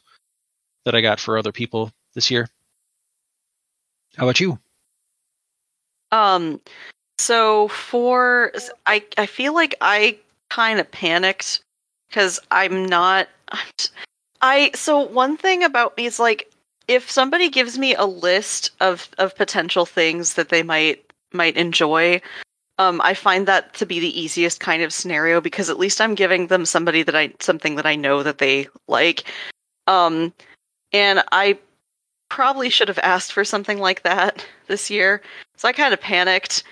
that I got for other people this year. How about you? Um, so for I I feel like I kind of panicked because I'm not I'm t- I so one thing about me is like if somebody gives me a list of of potential things that they might might enjoy um I find that to be the easiest kind of scenario because at least I'm giving them somebody that I something that I know that they like um and I probably should have asked for something like that this year so I kind of panicked.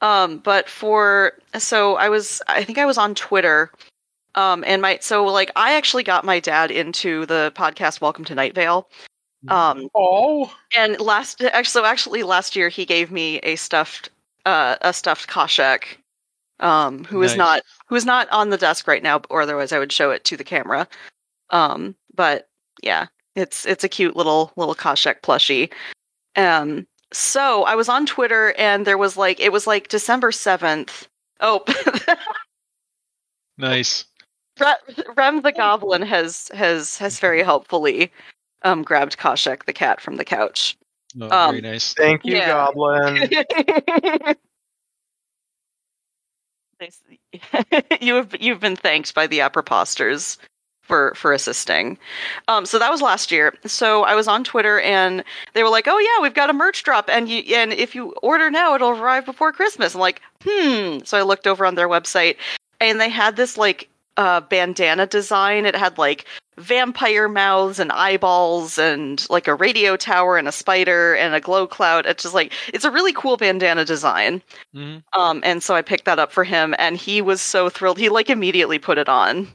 Um, but for so I was I think I was on Twitter. Um, and my so like I actually got my dad into the podcast Welcome to Night Vale. Um, Oh, and last actually so actually last year he gave me a stuffed uh a stuffed Khoshekh. Um, who is Nice. not who is not on the desk right now, or otherwise I would show it to the camera. Um, but yeah, it's it's a cute little little Khoshekh plushie. Um, so I was on Twitter and there was like it was like December seventh. Oh, Nice. Rem the Goblin has has has very helpfully um grabbed Khoshekh the cat from the couch. Oh, Um, very nice. thank you, Yeah. Goblin. You have you've been thanked by the Aproposters for for assisting. Um, so that was last year. So I was on Twitter and they were like, "Oh yeah, we've got a merch drop, and you and if you order now, it'll arrive before Christmas." I'm like, "Hmm." So I looked over on their website, and they had this like uh, bandana design. It had like vampire mouths and eyeballs and like a radio tower and a spider and a glow cloud. It's just like it's a really cool bandana design. Mhm. Um, and so I picked that up for him, and he was so thrilled. He like immediately put it on,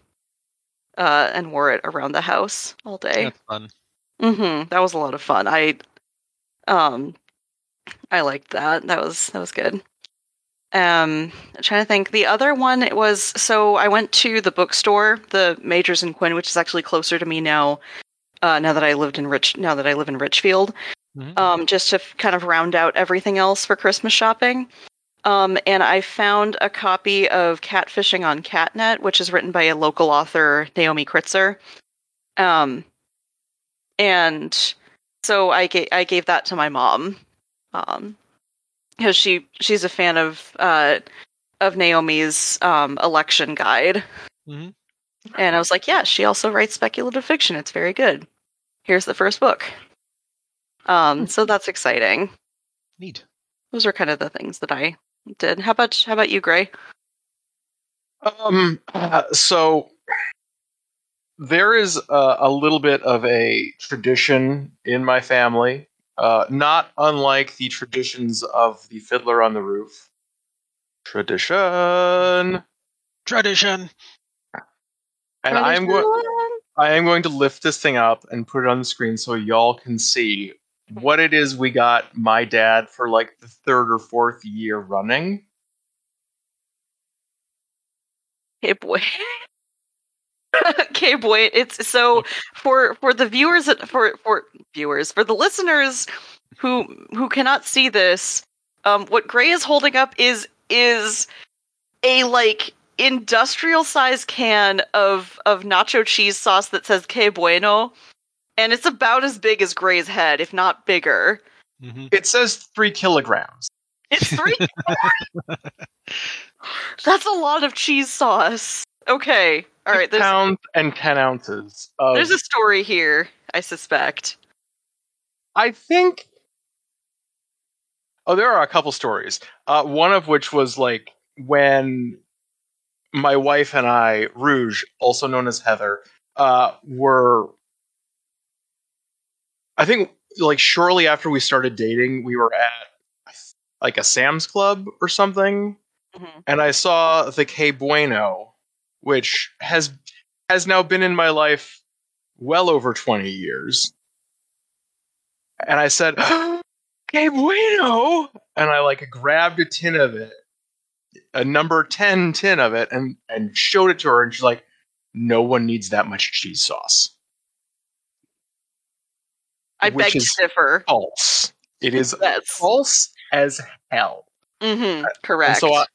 uh, and wore it around the house all day. That's fun. Mm-hmm. That was a lot of fun. I, um, I liked that. That was that was good. Um, I'm trying to think. The other one it was so I went to the bookstore, the Magers and Quinn, which is actually closer to me now. Uh, now that I lived in Rich, now that I live in Richfield, Mhm. um, just to f- kind of round out everything else for Christmas shopping. Um, and I found a copy of Catfishing on Catnet, which is written by a local author, Naomi Kritzer. Um, and so I gave I gave that to my mom, um, because she she's a fan of uh of Naomi's um election guide, Mhm. and I was like, yeah, she also writes speculative fiction. It's very good. Here's the first book. Um, so that's exciting. Neat. Those are kind of the things that I did. How about how about you, Gray? Um. uh, so there is a, a little bit of a tradition in my family, uh, not unlike the traditions of the Fiddler on the Roof. Tradition, Tradition. and I am going. I am going to lift this thing up and put it on the screen so y'all can see what it is we got my dad for like the third or fourth year running. Hey boy. okay, boy. It's so for for the viewers for for viewers for the listeners who who cannot see this. Um, what Gray is holding up is is a like industrial size can of of nacho cheese sauce that says Que Bueno, and it's about as big as Gray's head, if not bigger. hmm It says three kilograms. It's three. That's a lot of cheese sauce. Okay, all right. There's pounds and ten ounces. Of, there's a story here. I suspect. I think. Oh, there are a couple stories. Uh, one of which was like when my wife and I, Rouge, also known as Heather, uh, were. I think like shortly after we started dating, we were at like a Sam's Club or something, Mhm. and I saw the Que Bueno, which has has now been in my life well over twenty years. And I said, "Que Bueno!" And I like grabbed a tin of it, a number ten tin of it, and and showed it to her, and she's like, "No one needs that much cheese sauce." I Which beg to differ. False. It is That's false as hell. hmm And correct. so I,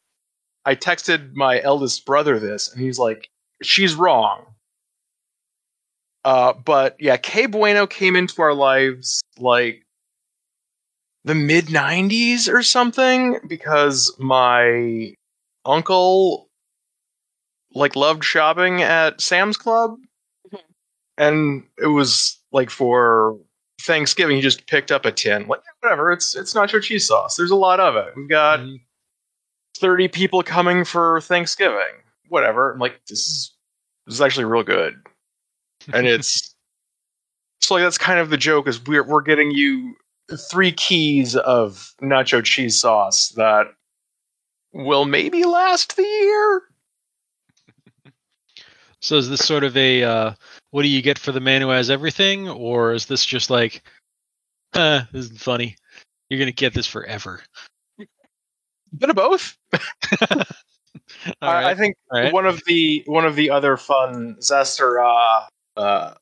I texted my eldest brother this, and he's like, "She's wrong." Uh, but yeah, Que Bueno came into our lives like the mid '90s or something because my uncle like loved shopping at Sam's Club, Mhm. and it was like for Thanksgiving. He just picked up a tin, like whatever. It's it's nacho cheese sauce. There's a lot of it. We've got Mhm. 30 people coming for Thanksgiving. Whatever. I'm like, this is this is actually real good. And it's so like that's kind of the joke is we're we're getting you three keys of nacho cheese sauce that will maybe last the year. So is this sort of a uh, what do you get for the man who has everything, or is this just like, uh, this is funny? You're gonna get this forever. Bit of both. I, think right. one of the one of the other fun Zester uh, uh,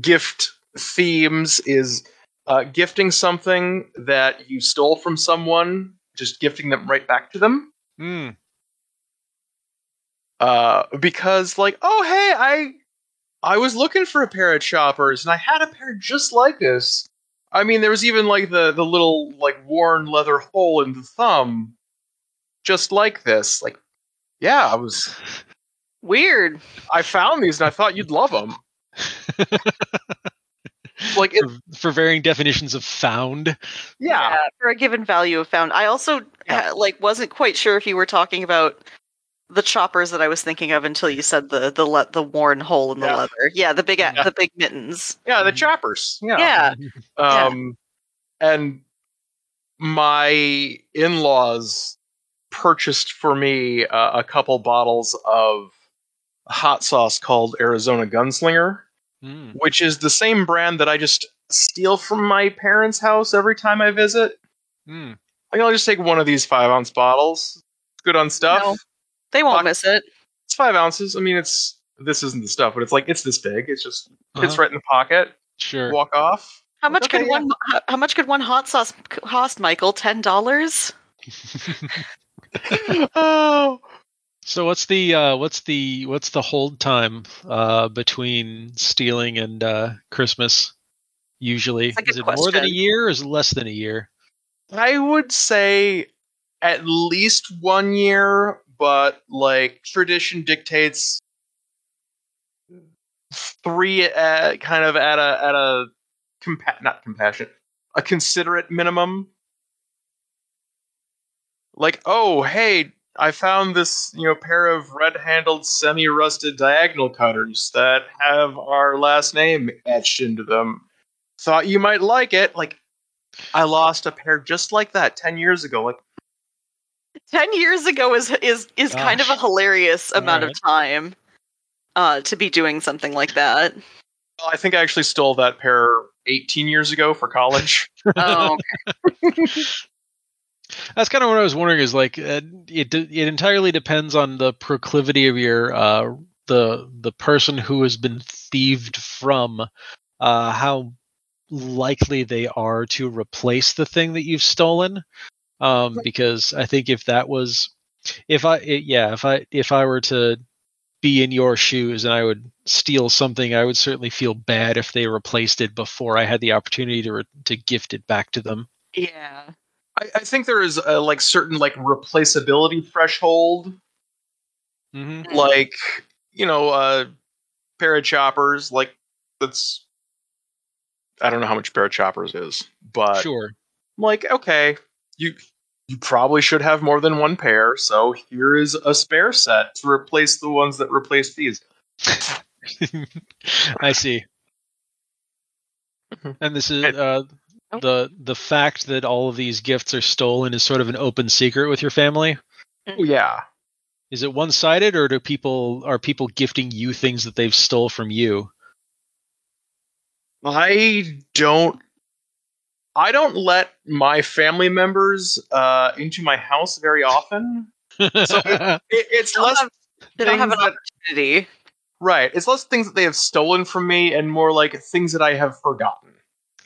gift themes is uh, gifting something that you stole from someone, just gifting them right back to them. Mm, Uh, because like, oh hey, I I was looking for a pair of choppers and I had a pair just like this. I mean, there was even like the the little like worn leather hole in the thumb, just like this. Like, yeah, I was Weird. I found these and I thought you'd love them. like, it, for, for varying definitions of found. yeah, For a given value of found. I also Yeah. uh, like wasn't quite sure if you were talking about the choppers that I was thinking of until you said the the le- the worn hole in the Yeah. leather. Yeah, the big Yeah. the big mittens. yeah, the choppers. Yeah. Yeah. Um, and my in-laws purchased for me uh, a couple bottles of hot sauce called Arizona Gunslinger, Mm, which is the same brand that I just steal from my parents' house every time I visit. mm. Like, I'll just take one of these five ounce bottles. It's good on stuff. No. They won't Fuck. miss it. It's five ounces. I mean, it's this isn't the stuff, but it's like it's this big. It's just fits Uh-huh. right in the pocket. Sure. Walk off. How much Okay, could yeah. one? How, how much could one hot sauce cost, Michael? Ten dollars. oh, So what's the uh, what's the what's the hold time uh, between stealing and uh, Christmas? Usually, is it more than a year or is it less than a year? I would say at least one year, but like tradition dictates three at kind of at a at a compa- not compassionate a considerate minimum. Like, oh hey, I found this you know pair of red-handled semi-rusted diagonal cutters that have our last name etched into them. Thought you might like it. Like, I lost a pair just like that ten years ago. Like. Ten years ago is is is kind of a Gosh. hilarious amount Alright. of time uh, to be doing something like that. Well, I think I actually stole that pair 18 years ago for college. Oh, That's kind of what I was wondering. Is like uh, it it entirely depends on the proclivity of your uh, the the person who has been thieved from, uh, how likely they are to replace the thing that you've stolen. Um, because I think if that was, if I it, yeah, if I if I were to be in your shoes and I would steal something, I would certainly feel bad if they replaced it before I had the opportunity to re- to gift it back to them. yeah. I, I think there is a like certain like replaceability threshold, Mm-hmm. like you know, a pair of choppers. Like that's I don't know how much pair of choppers is, but Sure. like okay, you you probably should have more than one pair. So here is a spare set to replace the ones that replace these. I see. And this is uh, the the fact that all of these gifts are stolen is sort of an open secret with your family. Oh, yeah, Is it one sided, or do people are people gifting you things that they've stole from you? I don't. I don't let my family members uh, into my house very often. So it, it's They don't less have- They don't have an that- opportunity. right. It's less things that they have stolen from me, and more like things that I have forgotten.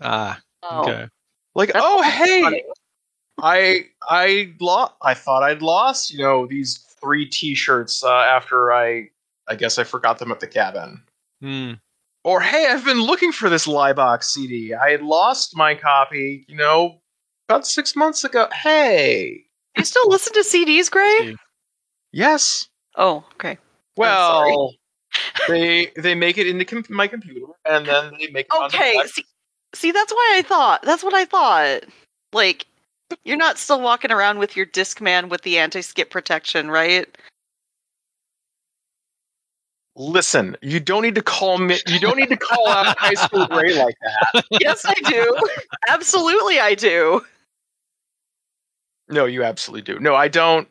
ah, Oh, okay. Like, That's oh hey, funny. I I lost. I thought I'd lost. You know these three T-shirts uh, after I. I guess I forgot them at the cabin. Hmm. Or hey, I've been looking for this Liebox CD. I had lost my copy. You know, about six months ago. Hey, You still listen to CDs, Gray? Yes. Oh, okay. Well, they they make it into com- my computer, and then they make it onto Okay. my- See, see, that's why I thought. That's what I thought. Like, you're not still walking around with your Discman with the anti-skip protection, right? Listen, you don't need to call me. You don't need to call out high school Ray like that. yes, I do. Absolutely, I do. No, you absolutely do. No, I don't.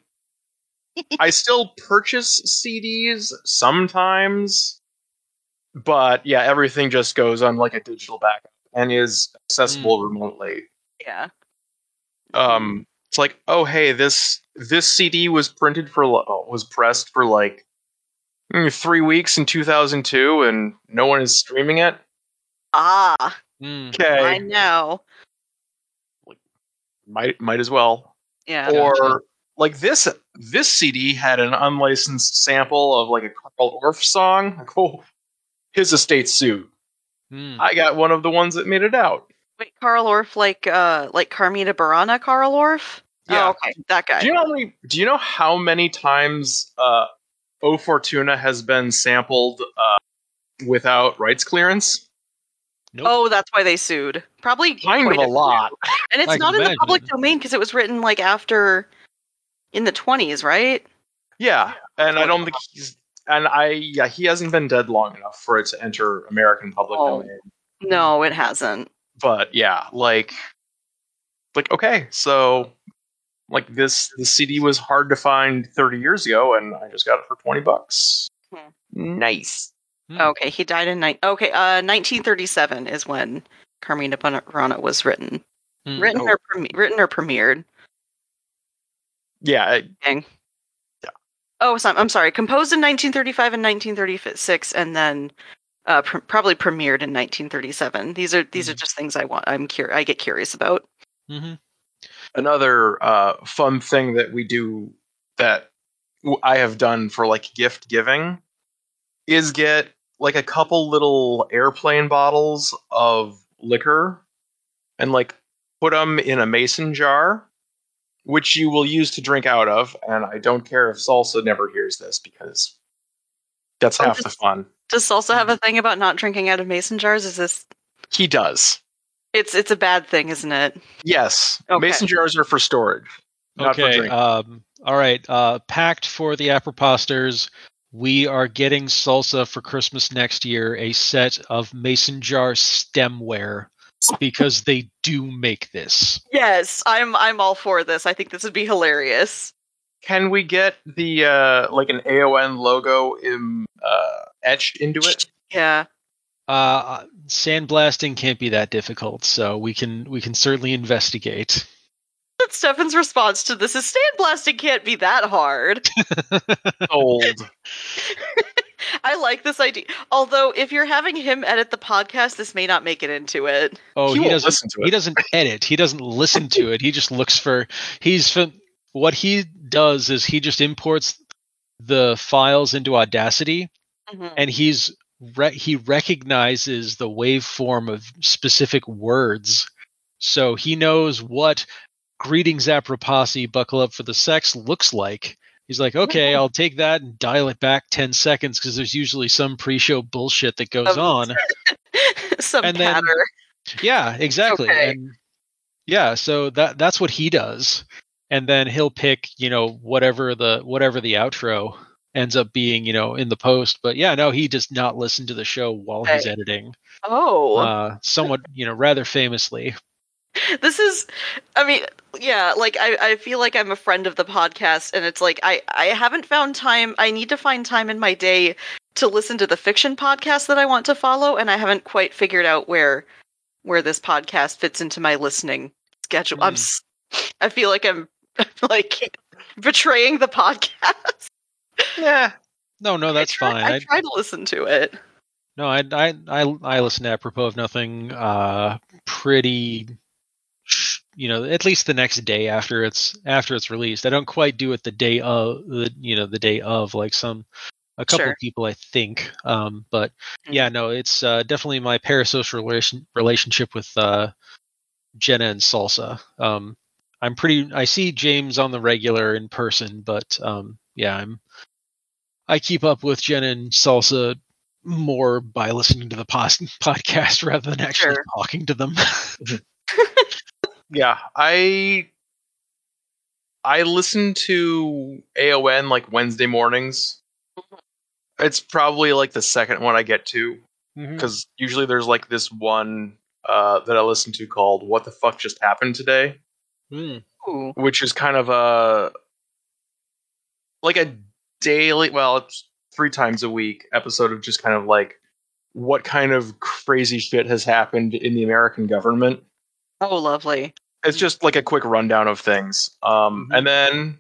I still purchase CDs sometimes, but yeah, everything just goes on like a digital backup and is accessible remotely. Yeah. Um, it's like, oh hey, this this CD was printed for oh, was pressed for like mm, three weeks in 2002, and no one is streaming it. Ah, Okay. I know. might might as well. Yeah. or like this this CD had an unlicensed sample of like a Carl Orff song. Like, oh, his estate sued. Hmm. I got one of the ones that made it out. Wait, Carl Orff, like uh, like Carmina Burana, Carl Orff. Yeah. Oh, okay, that guy. Do you know how many? Do you know how many times uh, O Fortuna has been sampled uh, without rights clearance? Nope. Oh, that's why they sued. Probably Kind of quite a lot. And it's I not can in the public domain because it was written like after in the 20s, right? Yeah, and I don't think he's. And I, yeah, he hasn't been dead long enough for it to enter American public Oh. domain. No, it hasn't. but yeah, like, like okay, so like this the CD was hard to find 30 years ago, and I just got it for 20 bucks. Hmm. Nice. Hmm. Okay, he died in ni- okay, uh 1937 is when Carmina Burana was written. Hmm. Written Oh. or premi- written or premiered. Yeah, I- Dang. Yeah. Oh, so, I'm sorry. Composed in 1935 and 1936 and then uh, pr- probably premiered in 1937. These are these are Mhm. just things I want. I'm cur- I get curious about. hmm Another uh, fun thing that we do that I have done for like gift giving is get like a couple little airplane bottles of liquor and like put them in a mason jar, which you will use to drink out of. And I don't care if Salsa never hears this because that's Oh, half the fun. Does Salsa have a thing about not drinking out of mason jars? Is this? He does. It's it's a bad thing, isn't it? Yes, Okay. mason jars are for storage, not for Okay. drinking. Um, all right. Uh, packed for the Aproposters. We are getting salsa for Christmas next year. A set of mason jar stemware because they do make this. Yes, I'm I'm all for this. I think this would be hilarious. Can we get the uh like an AON logo in uh etched into it? Yeah. Uh, sandblasting can't be that difficult, so we can we can certainly investigate. That's Stefan's response to this is sandblasting can't be that hard. Old. I like this idea. Although if you're having him edit the podcast, this may not make it into it. Oh, he, he, doesn't. listen to it. He doesn't edit. He doesn't listen to it. He just looks for. He's fin- what he does is he just imports the files into Audacity, Mhm. and he's re- he recognizes the waveform of specific words, so he knows what "Greetings, apropos, buckle up for the sex" looks like. He's like, okay, I'll take that and dial it back ten seconds because there's usually some pre-show bullshit that goes Um, on. Some And then- patter. Yeah, exactly. Okay. And yeah, so that that's what he does. And then he'll pick, you know, whatever the whatever the outro ends up being, you know, in the post. But yeah, no, he does not listen to the show while he's editing. Oh. Uh somewhat, you know, rather famously. this is i mean yeah like I, I feel like i'm a friend of the podcast and it's like i i haven't found time i need to find time in my day to listen to the fiction podcast that i want to follow and i haven't quite figured out where where this podcast fits into my listening schedule i'm i feel like i'm like betraying the podcast Yeah. No, no, that's I try, fine. i try to listen to it no, I, I I I listen to apropos of nothing uh pretty you know, at least the next day after it's after it's released. I don't quite do it the day of the you know, the day of like some a couple Sure. people I think. Um but Mhm. yeah, no, it's uh, definitely my parasocial relation relationship with uh Jenna and Salsa. Um I'm pretty I see James on the regular in person, but um yeah, I'm I keep up with Jenna and Salsa more by listening to the pos- podcast rather than actually Sure. talking to them. Yeah. I I listen to AON like Wednesday mornings. It's probably like the second one I get to because usually there's like this one uh, that I listen to called "What the Fuck Just Happened Today," Mm. Which is kind of a like a daily, well, it's three times a week episode of just kind of like what kind of crazy shit has happened in the American government. oh lovely It's just like a quick rundown of things. Um, Mhm. and then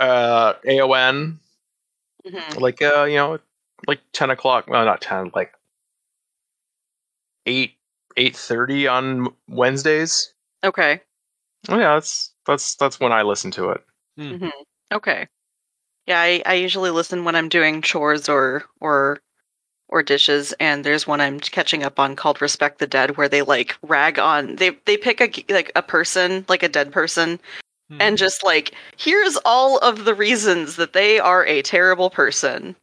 uh, AON, Mhm. like uh, you know, like ten o'clock. Well, not ten, like eight eight thirty on Wednesdays. okay Oh yeah, that's that's that's when I listen to it. Okay. Yeah, I, I usually listen when I'm doing chores or or or dishes, and there's one I'm catching up on called "Respect the Dead," where they like rag on they they pick a like a person like a dead person Mm-hmm. and just like here's all of the reasons that they are a terrible person,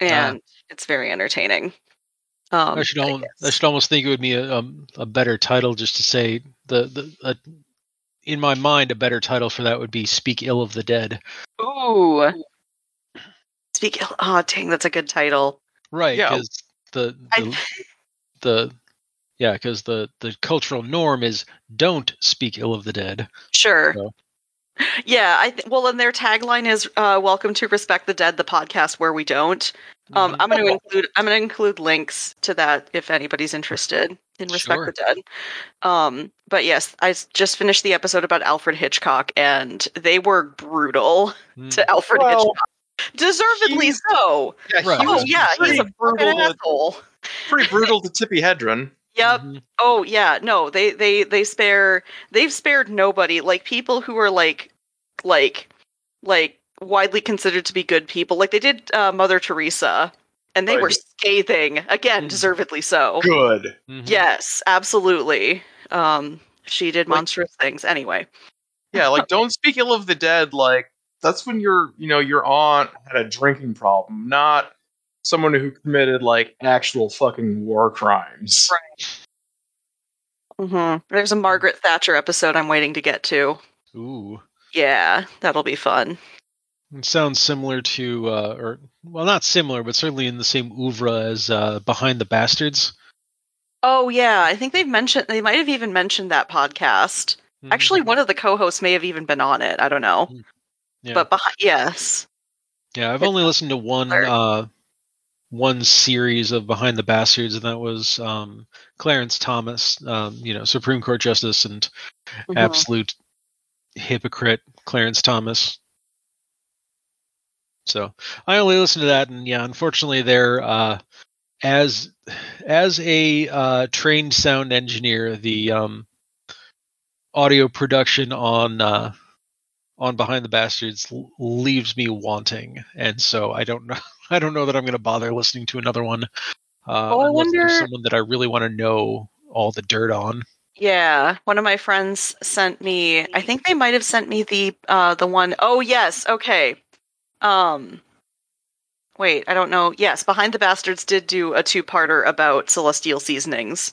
and it's very entertaining. Um, I should I almost, I should almost think it would be a, um, a better title just to say the the uh, in my mind a better title for that would be "Speak Ill of the Dead." Ooh. Speak. Oh, dang, that's a good title. Right, Yeah. because the I- the, the yeah, because the the cultural norm is don't speak ill of the dead. Sure. So- Yeah, I th- well, and their tagline is uh, "Welcome to Respect the Dead, the podcast where we don't." Um, Mhm. I'm going to include I'm going to include links to that if anybody's interested in Respect Sure. the Dead. Um, but yes, I just finished the episode about Alfred Hitchcock, and they were brutal Mm. to Alfred Well- Hitchcock. Deservedly He- so. Yeah, Right. Oh was yeah, he's pretty a brutal. fucking To, asshole. pretty brutal to Tippi Hedren. Yep. Mhm. Oh yeah, no, they they they spare they've spared nobody. Like people who are like like like widely considered to be good people. Like they did uh, Mother Teresa, and they were scathing again, Mhm. deservedly so. Good. Mhm. Yes, absolutely. Um, she did Like- monstrous things. Anyway, Yeah, like don't speak ill of the dead. Like that's when your you know your aunt had a drinking problem, not someone who committed like actual fucking war crimes. hmm there's a Margaret Thatcher episode I'm waiting to get to. Ooh. Yeah, that'll be fun. It sounds similar to, uh, or well, not similar, but certainly in the same oeuvre as uh, Behind the Bastards. Oh yeah, I think they've mentioned they might have even mentioned that podcast. Mhm. Actually, one of the co-hosts may have even been on it. I don't know. Yeah. But behind, yes. yeah, I've only listened to one uh, one series of Behind the Bastards, and that was um, Clarence Thomas, um, you know, Supreme Court Justice and Mhm. absolute hypocrite Clarence Thomas. So I only listened to that, and yeah, unfortunately, they're uh, as as a uh, trained sound engineer, the um, audio production on uh, on Behind the Bastards leaves me wanting, and so I don't know. I don't know that I'm going to bother listening to another one. Uh, Oh, I wonder- someone that I really want to know all the dirt on. Yeah, one of my friends sent me. I think they might have sent me the uh the one oh yes, okay. Um Wait, I don't know. Yes, Behind the Bastards did do a two-parter about celestial seasonings.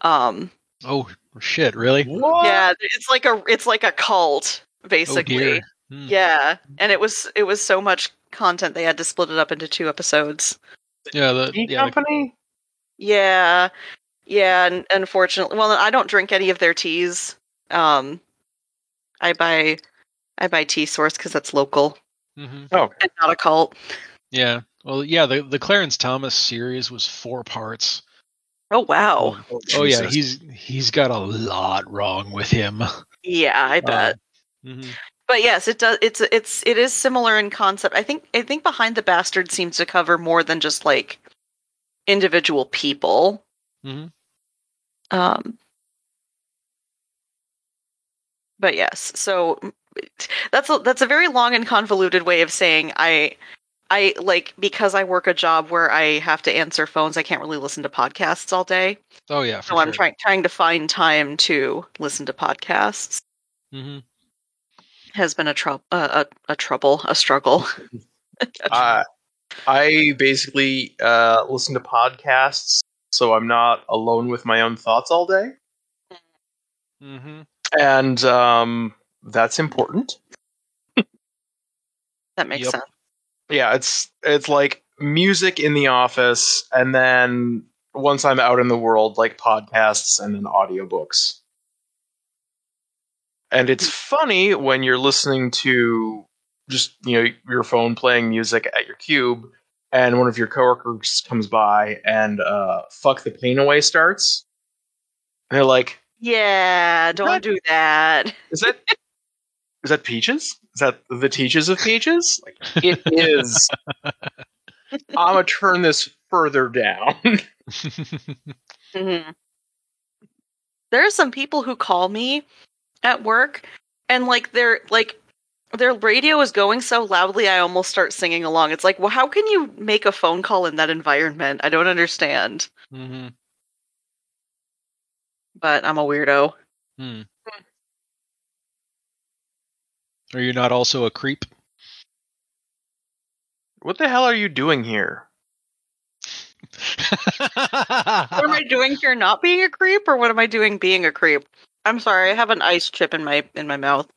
Um Oh shit! Really? What? yeah, it's like a it's like a cult basically. dear. Hmm. yeah, and it was it was so much content they had to split it up into two episodes. Yeah. The, Tea yeah, the- company? Yeah. Yeah, and unfortunately, well, I don't drink any of their teas. Um, I buy, I buy Tea Source because that's local Mm-hmm. Oh, and not a cult. Yeah. Well, yeah. The the Clarence Thomas series was four parts. Oh wow. Oh yeah, he's he's got a lot wrong with him. Yeah, I bet. Mhm. but yes, it does. It's it's it is similar in concept. I think I think Behind the Bastard seems to cover more than just like individual people. Mhm. Um. But yes, so that's a that's a very long and convoluted way of saying I I like because I work a job where I have to answer phones. I can't really listen to podcasts all day, Oh yeah. So I'm trying trying to find time to listen to podcasts. Mhm. Has been a trouble, uh, a a trouble, a struggle. Uh, I basically uh, listen to podcasts, so I'm not alone with my own thoughts all day, Mhm. and um, that's important. that makes Yep. sense. Yeah, it's it's like music in the office, and then once I'm out in the world, like podcasts and then audiobooks. And it's funny when you're listening to just you know your phone playing music at your cube, and one of your coworkers comes by and uh, "Fuck the Pain Away" starts. And they're like, Yeah, don't do that. "Is that is that Peaches? Is that the Teaches of Peaches?" Like it is. I'm gonna turn this further down. hmm There are some people who call me at work, and like their like their radio is going so loudly, I almost start singing along. It's like, well, how can you make a phone call in that environment? I don't understand, Mhm. but I'm a weirdo. Hmm. Are you not also a creep? what the hell are you doing here? What am I doing here? Not being a creep, or what am I doing being a creep? I'm sorry, I have an ice chip in my in my mouth.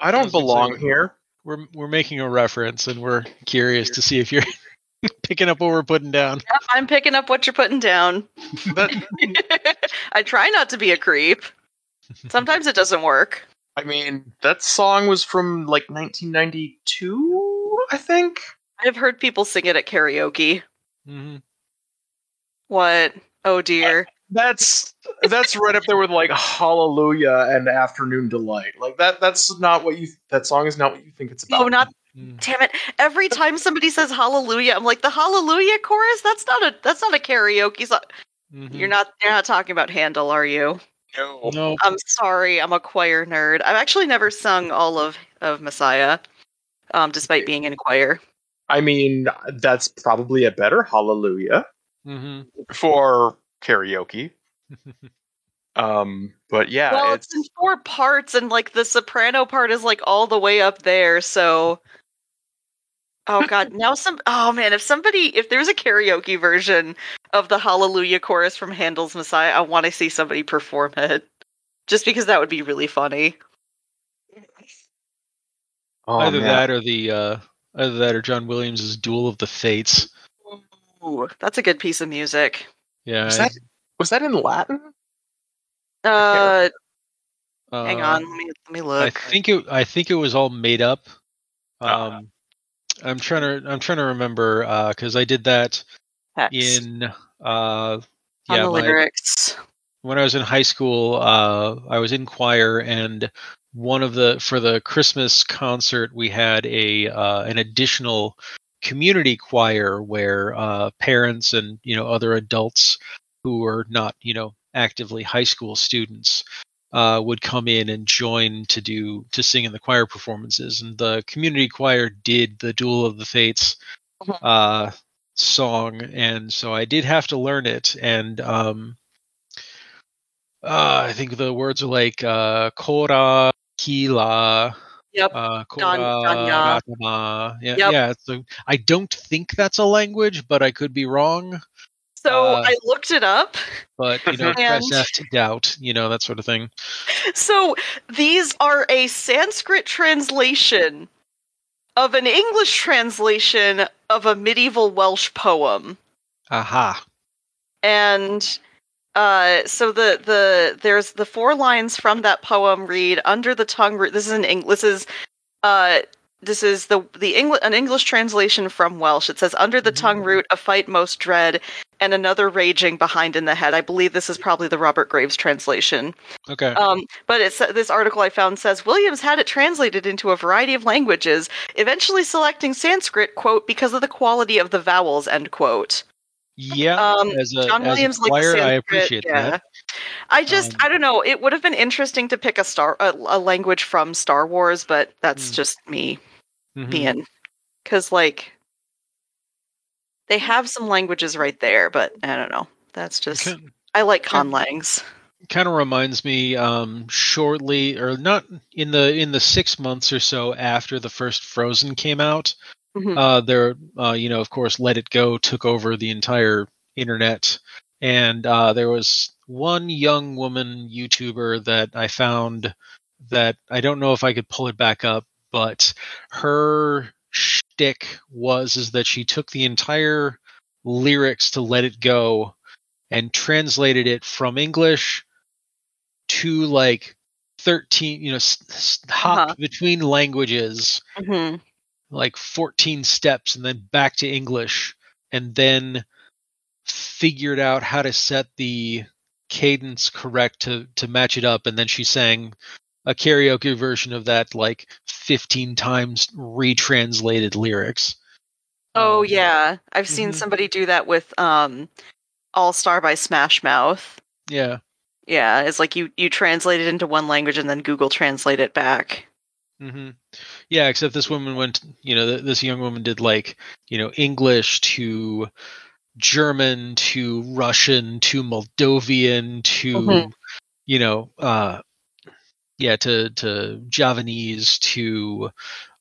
I I don't belong say- here. we're we're making a reference, and we're curious to see if you're picking up what we're putting down. Yep, I'm picking up what you're putting down. But I try not to be a creep. Sometimes it doesn't work. I mean, that song was from like 1992, I think. I've heard people sing it at karaoke. hmm What? Oh dear. That's that's right up there with like Hallelujah and Afternoon Delight. Like that. That's not what you. That song is not what you think it's about. No, not Mm. Damn it! Every time somebody says Hallelujah, I'm like the Hallelujah chorus. That's not a that's not a karaoke song. Mhm. You're not you're not talking about Handel, are you? No. No. I'm sorry, I'm a choir nerd. I've actually never sung all of of Messiah, um, despite being in choir. I mean, that's probably a better hallelujah hmm for karaoke. Um, but yeah, well, it's it's in four parts, and like the soprano part is like all the way up there. So, oh god, now some. Oh man, if somebody, if there's a karaoke version of the Hallelujah chorus from Handel's Messiah, I want to see somebody perform it, just because that would be really funny. oh, either man. that or the uh, either that or John Williams' Duel of the Fates. Ooh, that's a good piece of music. Yeah. Was that was that in Latin? Uh, hang uh, on, let me let me look. I look. think it. I think it was all made up. Ah. Um, I'm trying to. I'm trying to remember because I did that Text in. Uh, on yeah, the my- lyrics. when I was in high school, uh, I was in choir, and one of the for the Christmas concert, we had a uh, an additional community choir where uh, parents and you know other adults who are not you know actively high school students uh, would come in and join to do to sing in the choir performances, and the community choir did the Duel of the Fates Mhm. uh, song, and so I did have to learn it, and um, uh, I think the words are like uh, Kora Kila. Yep. Uh, Dan- Danya. Ratama. Yeah, Yep. yeah. So I don't think that's a language, but I could be wrong. So uh, I looked it up. But you know, press F to doubt. You know that sort of thing. So these are a Sanskrit translation of an English translation of a medieval Welsh poem. Aha. And uh, so the the there's the four lines from that poem read under the tongue root. This is an English. this is uh this is the the English an English translation from Welsh. It says under the tongue root a fight most dread and another raging behind in the head. I believe this is probably the Robert Graves translation. Okay. Um, but it's this article I found says Williams had it translated into a variety of languages, eventually selecting Sanskrit quote because of the quality of the vowels end quote. Yeah. um, as a John as Williams a like choir, I Sanskrit, appreciate yeah. that. I just Um, I don't know. It would have been interesting to pick a star a, a language from Star Wars, but that's Hmm. just me Mhm. being because like they have some languages right there, but I don't know. That's just Kind- I like conlangs. kind of reminds me um shortly or not in the in the six months or so after the first frozen came out Mhm. uh there uh you know of course let it go took over the entire internet and uh there was one young woman youtuber that i found that i don't know if i could pull it back up but her shtick was is that she took the entire lyrics to let it go and translated it from english to like 13 you know s- s- hop Uh-huh. between languages hmm like 14 steps and then back to english and then figured out how to set the cadence correct to to match it up and then she sang a karaoke version of that like 15 times retranslated lyrics Oh Um, yeah, I've seen mhm. somebody do that with um, All Star by Smash Mouth. yeah Yeah, it's like you you translate it into one language and then Google translate it back. hmm Yeah, except this woman went, you know, this young woman did like, you know, English to German to Russian to Moldovan to, Mhm. you know, uh, yeah, to to Javanese to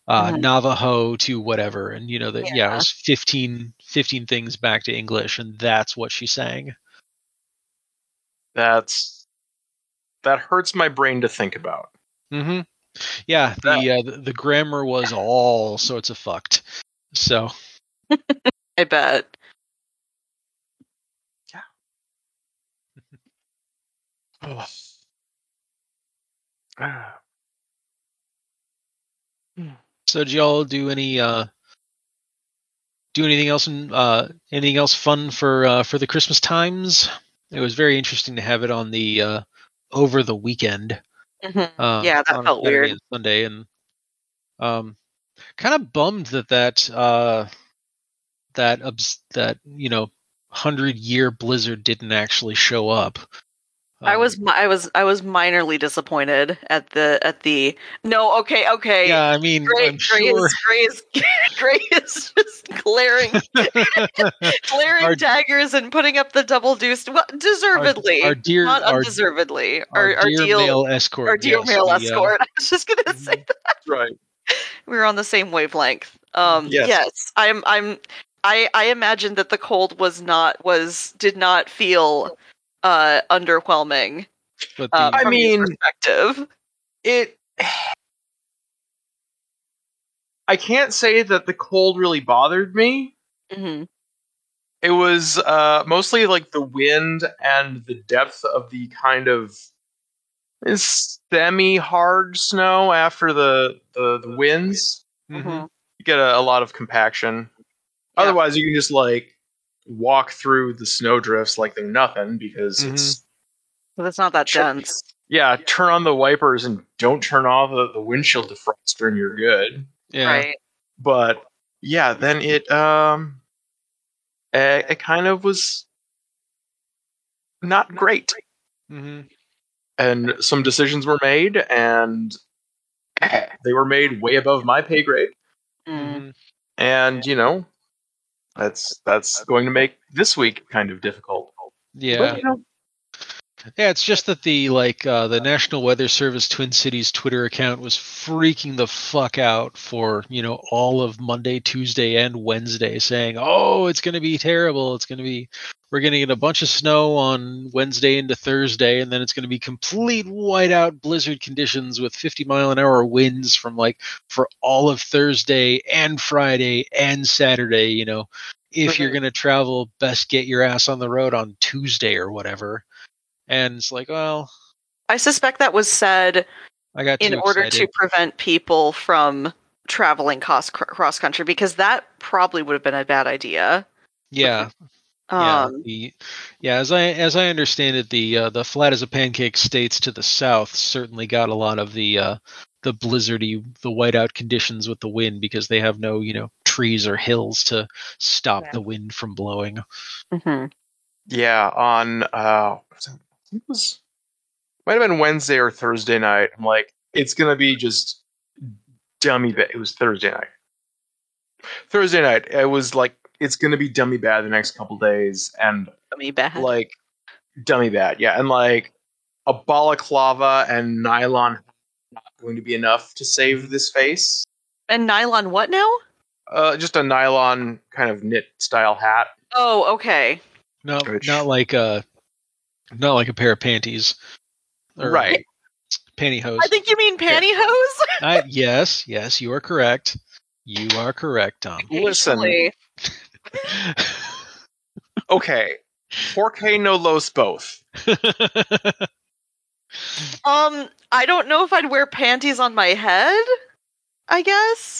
uh, Mhm. Navajo to whatever, and you know that yeah. Yeah. it was 15, 15 things back to English, and that's what she sang. That's that hurts my brain to think about. hmm Yeah, the, uh, the the grammar was all sorts of fucked. So I bet. Ah. So did y'all do any uh do anything else in uh anything else fun for uh for the Christmas times? It was very interesting to have it on the uh over the weekend. Mhm. Uh Yeah, that felt Saturday weird. and Sunday and um kind of bummed that that uh, that that you know hundred year blizzard didn't actually show up. I Um, was I was I was minorly disappointed at the at the no okay okay Yeah, I mean, Gray, I'm Gray sure. is Gray is Gray is just glaring glaring Our- daggers and putting up the double deuce well, deservedly our dear- not our- undeservedly our, our, our dear deal male escort. our dear yes, male the, uh, escort I was just gonna say that Right. we were on the same wavelength um Yes. yes I'm I'm I I imagine that the cold was not was did not feel uh underwhelming but the, uh, I from your mean- perspective It. I can't say that the cold really bothered me. hmm It was uh, mostly like the wind and the depth of the kind of semi-hard snow after the the, the winds. Mhm. You get a, a lot of compaction. Yeah. Otherwise, you can just like walk through the snow drifts like they're nothing because it's But it's not that Sure. dense. yeah. Turn on the wipers and don't turn off the, the windshield defroster, and you're good. yeah. Right. But yeah, then it um, it, it kind of was not great. Mm-hmm. and some decisions were made and they were made way above my pay grade Mm. hmm and you know that's that's going to make this week kind of difficult Yeah. But, you know, Yeah, it's just that the like uh, the National Weather Service Twin Cities Twitter account was freaking the fuck out for you know all of Monday, Tuesday, and Wednesday, saying, "Oh, it's going to be terrible. It's going to be we're going to get a bunch of snow on Wednesday into Thursday, and then it's going to be complete whiteout blizzard conditions with 50 mile an hour winds from like for all of Thursday and Friday and Saturday. You know, if you're going to travel, best get your ass on the road on Tuesday or whatever." And it's like, well, I suspect that was said I got in order to prevent people from traveling cross cross country because that probably would have been a bad idea. yeah, yeah, Um, the, yeah. As I as I understand it, the uh, the flat as a pancake states to the south certainly got a lot of the uh, the blizzardy, the whiteout conditions with the wind because they have no you know trees or hills to stop Yeah. the wind from blowing. mhm. yeah on uh I think it was might have been wednesday or thursday night i'm like it's gonna be just dummy bad it was thursday night thursday night it was like it's gonna be dummy bad the next couple days and I mean, bad. like dummy bad yeah and like a balaclava and nylon not going to be enough to save this face and nylon what now? uh just a nylon kind of knit style hat Oh, okay. Not Which- not like a not like a pair of panties, or right Pantyhose. I think you mean pantyhose. I, yes, yes, you are correct. You are correct, Tom. Listen. Actually, okay 4k no los both Um, I don't know if I'd wear panties on my head. I guess.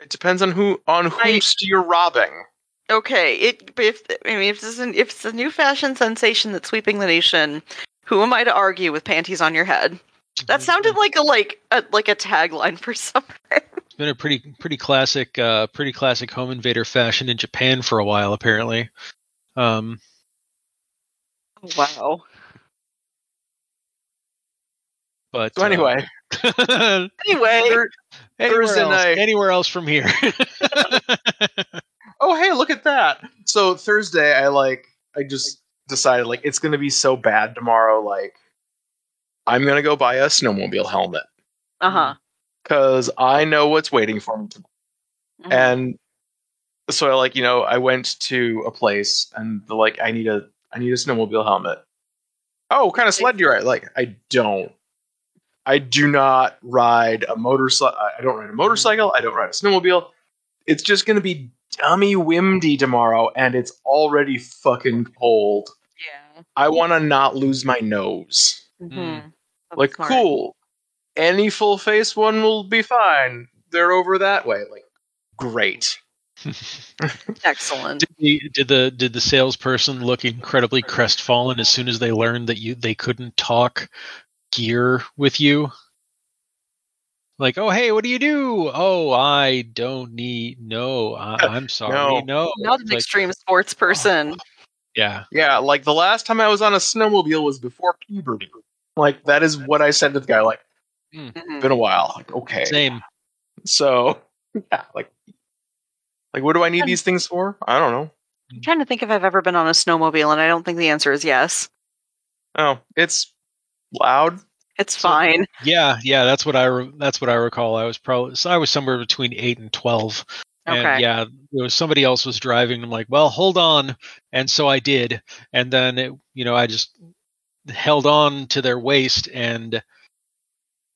it depends on who on I- whomst you're robbing Okay, it if I mean if this is an, if it's a new fashion sensation that's sweeping the nation, who am I to argue with panties on your head? That sounded like a like a like a tagline for something. It's been a pretty pretty classic uh pretty classic home invader fashion in Japan for a while apparently. Um Wow. but so anyway uh, Anyway, anywhere Thursday else, night. anywhere else from here. oh hey look at that so thursday i like i just decided like it's gonna be so bad tomorrow like i'm gonna go buy a snowmobile helmet uh huh. Because i know what's waiting for me. Mm-hmm. and so like you know i went to a place and they're like i need a i need a snowmobile helmet oh what kind of sled do you ride like i don't i do not ride a motorcycle i don't ride a motorcycle i don't ride a snowmobile it's just going to be dummy windy tomorrow and it's already fucking cold yeah. i want to not lose my nose Mhm. Like smart. cool any full face one will be fine they're over that way like great Excellent. did, the, did the did the salesperson look incredibly crestfallen as soon as they learned that you they couldn't talk gear with you? like, oh hey, what do you do? Oh, I don't need. No, I, I'm sorry. No, Not an Like, extreme sports person. yeah, Yeah, like the last time I was on a snowmobile was before puberty. Like that is what I said to the guy. Like, Mhm. been a while. Like, okay. same. So yeah, like, like what do I need these things for? I don't know. I'm trying to think if I've ever been on a snowmobile, and I don't think the answer is yes. Oh, it's loud. It's So- fine. Yeah, yeah, that's what I re- that's what I recall. I was probably so I was somewhere between eight and twelve, and Okay. yeah, there was somebody else was driving. I'm like, well, hold on, and so I did, and then it, you know, I just held on to their waist, and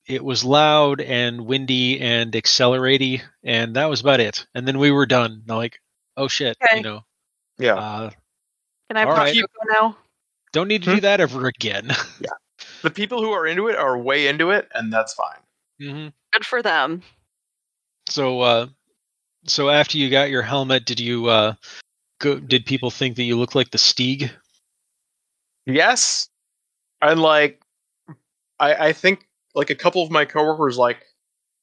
it was loud and windy and accelerating, and that was about it. And then we were done. I'm like, oh shit, Okay. you know, Yeah. uh, Can I have All hot right. cocoa now? don't need to Hmm? do that ever again. yeah. the people who are into it are way into it, and that's fine. hmm Good for them. So, uh, so after you got your helmet, did you uh, go? Did people think that you looked like the Stig? Yes, and like, I I think like a couple of my coworkers like,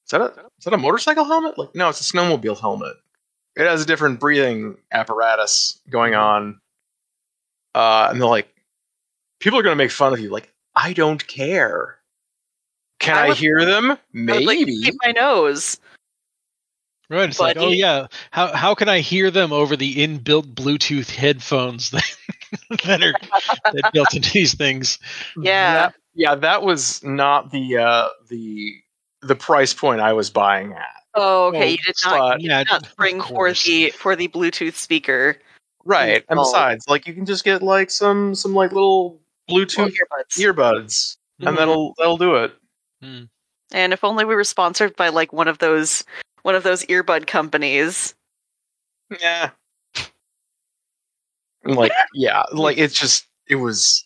is that a is that a motorcycle helmet? Like, no, it's a snowmobile helmet. It has a different breathing apparatus going on, uh, and they're like, people are gonna make fun of you. Like, I don't care. Can I I, would- hear them? I would like Maybe. keep my nose. Right. It's like, But oh yeah, how how can I hear them over the inbuilt Bluetooth headphones that, that are that built into these things? Yeah. That- yeah, that was not the uh, the the price point I was buying at. Oh, okay. Well, you did not, but- you yeah, did not of spring for the for the Bluetooth speaker. Right, and besides, like you can just get like some some like little Well, Bluetooth earbuds. earbuds, and Mhm. that'll that'll do it. And if only we were sponsored by like one of those one of those earbud companies. Yeah. Like yeah, like it's just it was.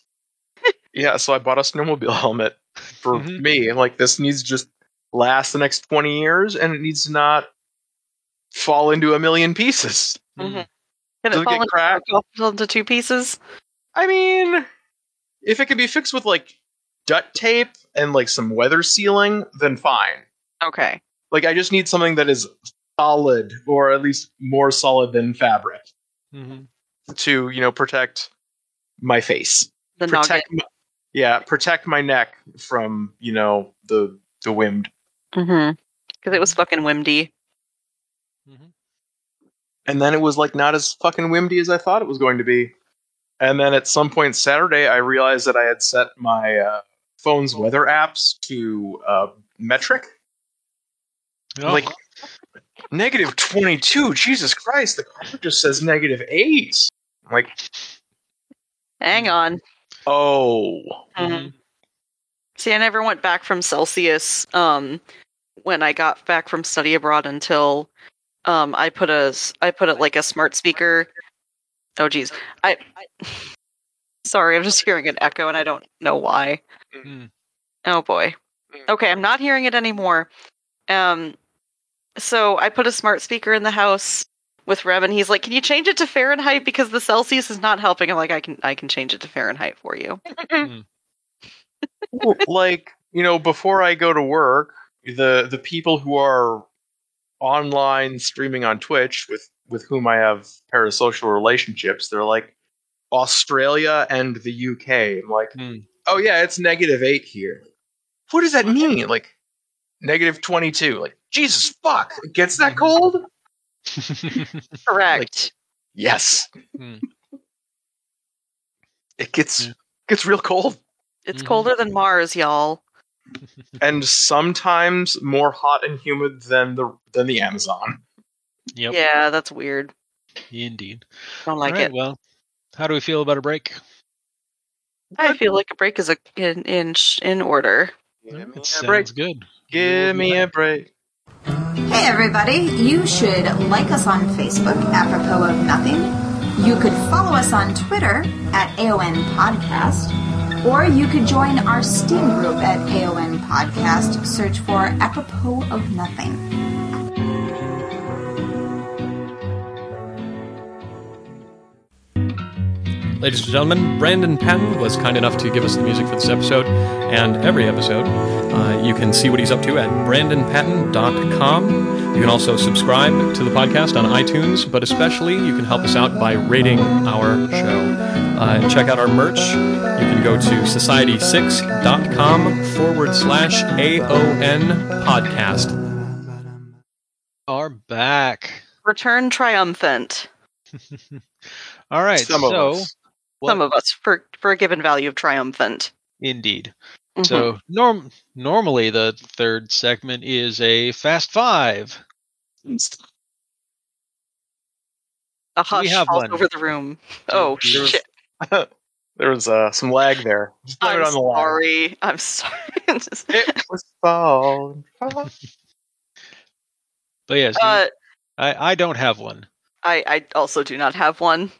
Yeah, so I bought a snowmobile helmet for Mhm. me. Like this needs to just last the next twenty years, and it needs to not fall into a million pieces. Mm. Mhm. Can Does it it fall get into, cracked? fall into two pieces? I mean, if it can be fixed with like duct tape and like some weather sealing, then fine. Okay. Like I just need something that is solid, or at least more solid than fabric, Mhm. To you know protect my face, The nugget. protect, my, yeah, protect my neck from you know the the wind. Mm-hmm. Because it was fucking windy. Mhm. And then it was like not as fucking windy as I thought it was going to be. And then at some point Saturday, I realized that I had set my uh, phone's weather apps to uh, metric. Oh, Like negative twenty two. Jesus Christ! The car just says negative eight. I'm like, Hang on. oh, mhm. See, I never went back from Celsius um, when I got back from study abroad until um, I put a I put it like a smart speaker. Oh, geez, I, I sorry, I'm just hearing an echo and I don't know why. Mm. Oh boy. Okay, I'm not hearing it anymore. Um, so I put a smart speaker in the house with Rem, and he's like, "Can you change it to Fahrenheit because the Celsius is not helping?" I'm like, "I can, I can change it to Fahrenheit for you." Well, like you know, before I go to work, the the people who are online streaming on Twitch with with whom I have parasocial relationships, they're like Australia and the UK. I'm like, Hmm. oh yeah, it's negative eight here. What does that mean? Like negative twenty two? Like Jesus fuck, it gets that cold? Correct. Yes, Hmm. it gets gets real cold, it's Mhm. colder than Mars, y'all. and sometimes more hot and humid than the than the Amazon. Yep. Yeah, that's weird. Indeed. Don't like All right, it. Well, how do we feel about a break? I feel like a break is a in in in order. Give me It a break. good. Give me a break. Hey everybody, you should like us on Facebook, apropos of nothing. You could follow us on Twitter at AON Podcast, or you could join our Steam group at AON Podcast. Search for apropos of nothing. Ladies and gentlemen, Brandon Patton was kind enough to give us the music for this episode and every episode. Uh, you can see what he's up to at brandonpatton.com. You can also subscribe to the podcast on iTunes, but especially you can help us out by rating our show. Uh, check out our merch. You can go to society6.com forward slash AON podcast. Are back. Return triumphant. All right. Some so, of us. What- Some of us for for a given value of triumphant. indeed. Mhm. So norm normally the third segment is a fast five. a hush have falls one. over the room. Oh There's- shit! There was uh, some lag there. I'm it on the lag. sorry. I'm sorry. It was falling. falling. But yes, uh, I, I don't have one. I I also do not have one.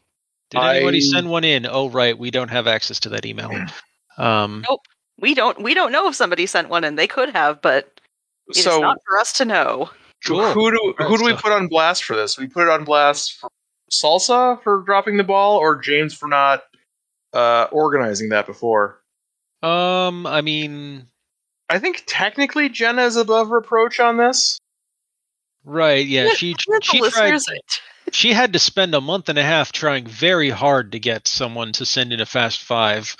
Did anybody I- send one in? Oh right, we don't have access to that email. Um, nope, We don't we don't know if somebody sent one and they could have, but it's So not for us to know. Sure. who do who do we put on blast for this? We put it on blast for Salsa for dropping the ball, or James for not uh, organizing that before. um, I mean, I think technically Jenna is above reproach on this. right? Yeah, she Let she tried. listeners- She had to spend a month and a half trying very hard to get someone to send in a fast five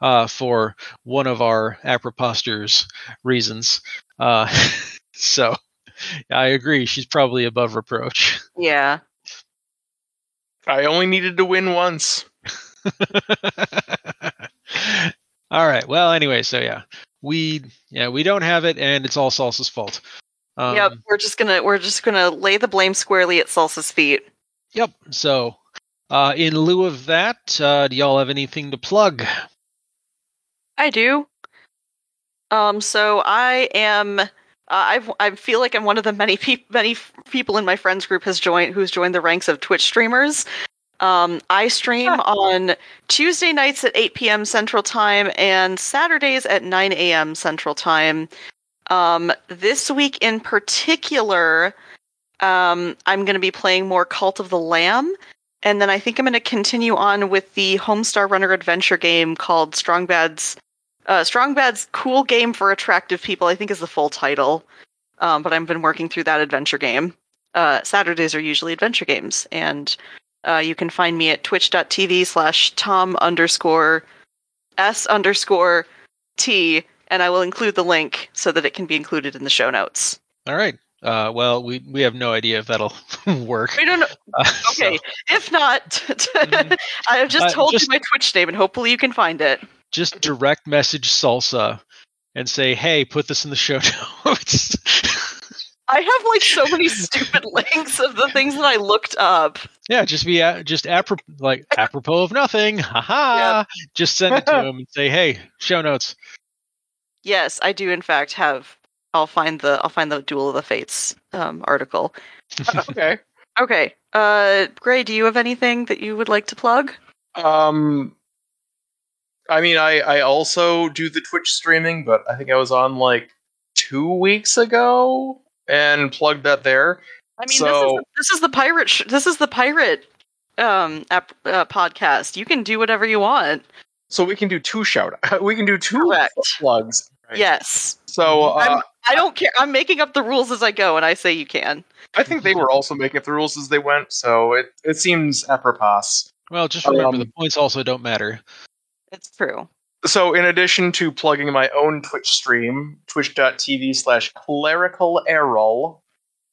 uh, for one of our aproposters reasons. Uh, so I agree. She's probably above reproach. Yeah. I only needed to win once. all right. Well, anyway, so yeah, we yeah we don't have it, and it's all Salsa's fault. Um, yep. We're just gonna we're just gonna lay the blame squarely at Salsa's feet. Yep. So, uh, in lieu of that, uh, do y'all have anything to plug? I do. Um, so I am. Uh, I've, I feel like I'm one of the many peop many f- people in my friends group has joined who's joined the ranks of Twitch streamers. Um, I stream on Tuesday nights at 8 p.m. Central Time and Saturdays at 9 a.m. Central Time. Um, this week in particular, um, I'm going to be playing more Cult of the Lamb, and then I think I'm going to continue on with the Homestar Runner adventure game called Strong Bad's uh, Strong Bad's Cool Game for Attractive People, I think is the full title. Um, but I've been working through that adventure game. Uh, Saturdays are usually adventure games, and uh, you can find me at twitch.tv slash tom underscore s underscore t, and I will include the link so that it can be included in the show notes. All right. Uh, well, we we have no idea if that'll work. I don't know. Uh, so- Okay, if not, I have just Uh, told just- you my Twitch name, and hopefully you can find it. just direct message salsa and say hey put this in the show notes I have like so many stupid links of the things that I looked up. yeah just be a, just apro- like apropos of nothing haha just send it to him and say hey show notes Yes, I do in fact have I'll find the I'll find the Duel of the Fates um, article. okay. Okay. Uh Gray, do you have anything that you would like to plug? Um, I mean, I I also do the Twitch streaming, but I think I was on like two weeks ago and plugged that there. I mean, So- this is this is the pirate sh- this is the pirate um ap- uh, podcast. You can do whatever you want. So we can do two shout. We can do two Correct. plugs. Yes. So uh, I'm- I don't care. I'm making up the rules as I go and I say you can. I think they were also making up the rules as they went. So it it seems apropos. well just remember Um, the points also don't matter It's true. So, in addition to plugging my own Twitch stream, twitch.tv slash clerical errol,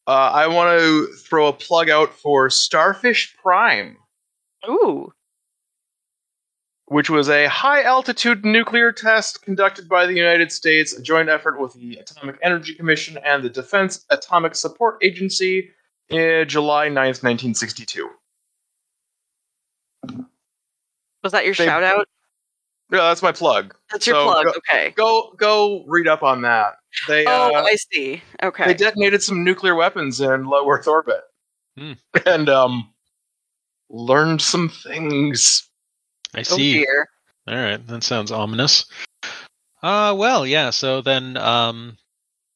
uh, I want to throw a plug out for Starfish Prime, Ooh. Which was a high altitude nuclear test conducted by the United States, a joint effort with the Atomic Energy Commission and the Defense Atomic Support Agency in July 9th, 1962. Was that your They- shout out? Yeah, that's my plug. That's your so plug. go- okay. Go go read up on that. They Oh, uh, I see. Okay. they detonated some nuclear weapons in low Earth orbit, Hmm. and um, learned some things. I oh see dear. all right that sounds ominous uh well yeah so then um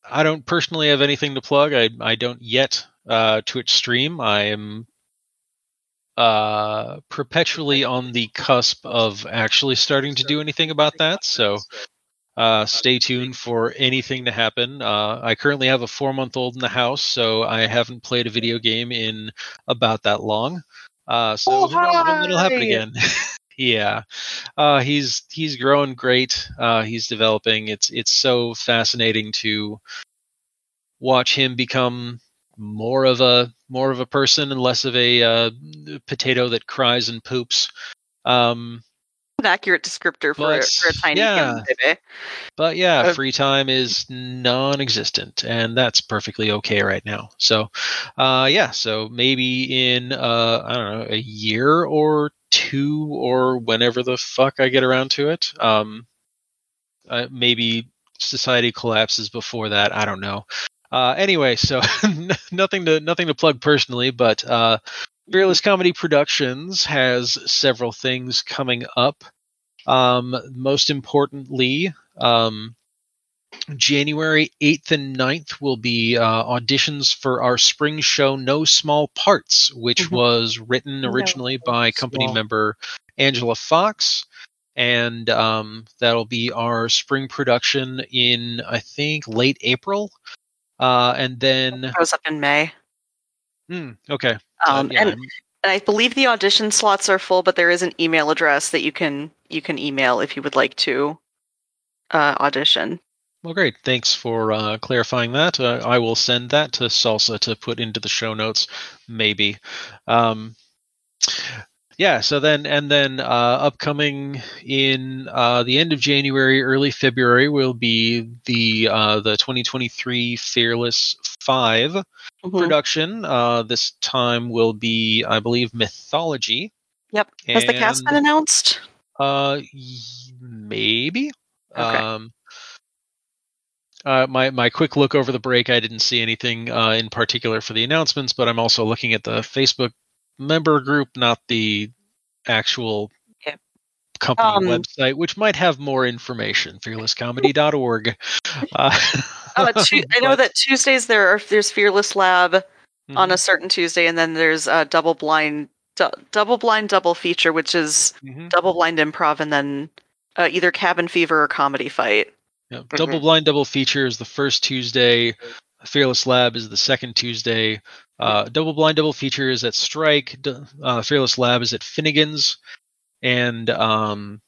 i don't personally have anything to plug i i don't yet uh twitch stream i am uh, perpetually on the cusp of actually starting to do anything about that. So uh, stay tuned for anything to happen. Uh, I currently have a four month old in the house, so I haven't played a video game in about that long. Uh, so Oh, it'll happen again. yeah, uh, he's he's growing great. Uh, he's developing. It's it's so fascinating to watch him become more of a more of a person and less of a uh, potato that cries and poops. Um, An accurate descriptor for, a, But, for a tiny yeah. baby. but yeah, Uh, free time is non-existent, and that's perfectly okay right now. So, uh, yeah, so maybe in uh, I don't know a year or two, or whenever the fuck I get around to it, um, uh, maybe society collapses before that. I don't know. Uh, anyway, so nothing to nothing to plug personally, but uh, Fearless Comedy Productions has several things coming up. Um, most importantly, um, January 8th and 9th will be uh, auditions for our spring show No Small Parts, which Mhm. was written No originally by company member Angela Fox. And um, that'll be our spring production in, I think, late April. Uh, and then, It Goes up in May. hmm, okay. Uh, Um, yeah, and, and I believe the audition slots are full, but there is an email address that you can you can email if you would like to uh, audition. Well, great. Thanks for uh, clarifying that. Uh, I will send that to Salsa to put into the show notes, maybe. Um, yeah. So then, and then uh, upcoming in uh, the end of January, early February will be the uh, the 2023 Fearless Five Mhm. production. Uh, this time will be, I believe, mythology. Yep. Has the cast been announced? Uh, y- maybe. Okay. Um, uh, my my quick look over the break, I didn't see anything uh, in particular for the announcements, but I'm also looking at the Facebook member group, not the actual Yeah. company Um, website, which might have more information. Fearlesscomedy.org. Uh, Uh, tu- I know but- that Tuesdays there are there's Fearless Lab on Mhm, a certain Tuesday, and then there's a double blind du- double blind double feature, which is mhm. double blind improv, and then uh, either Cabin Fever or Comedy Fight. Yeah. Double blind double feature is the first Tuesday. Fearless Lab is the second Tuesday. Uh, double blind double feature is at Strike. Uh, Fearless Lab is at Finnegan's, and um,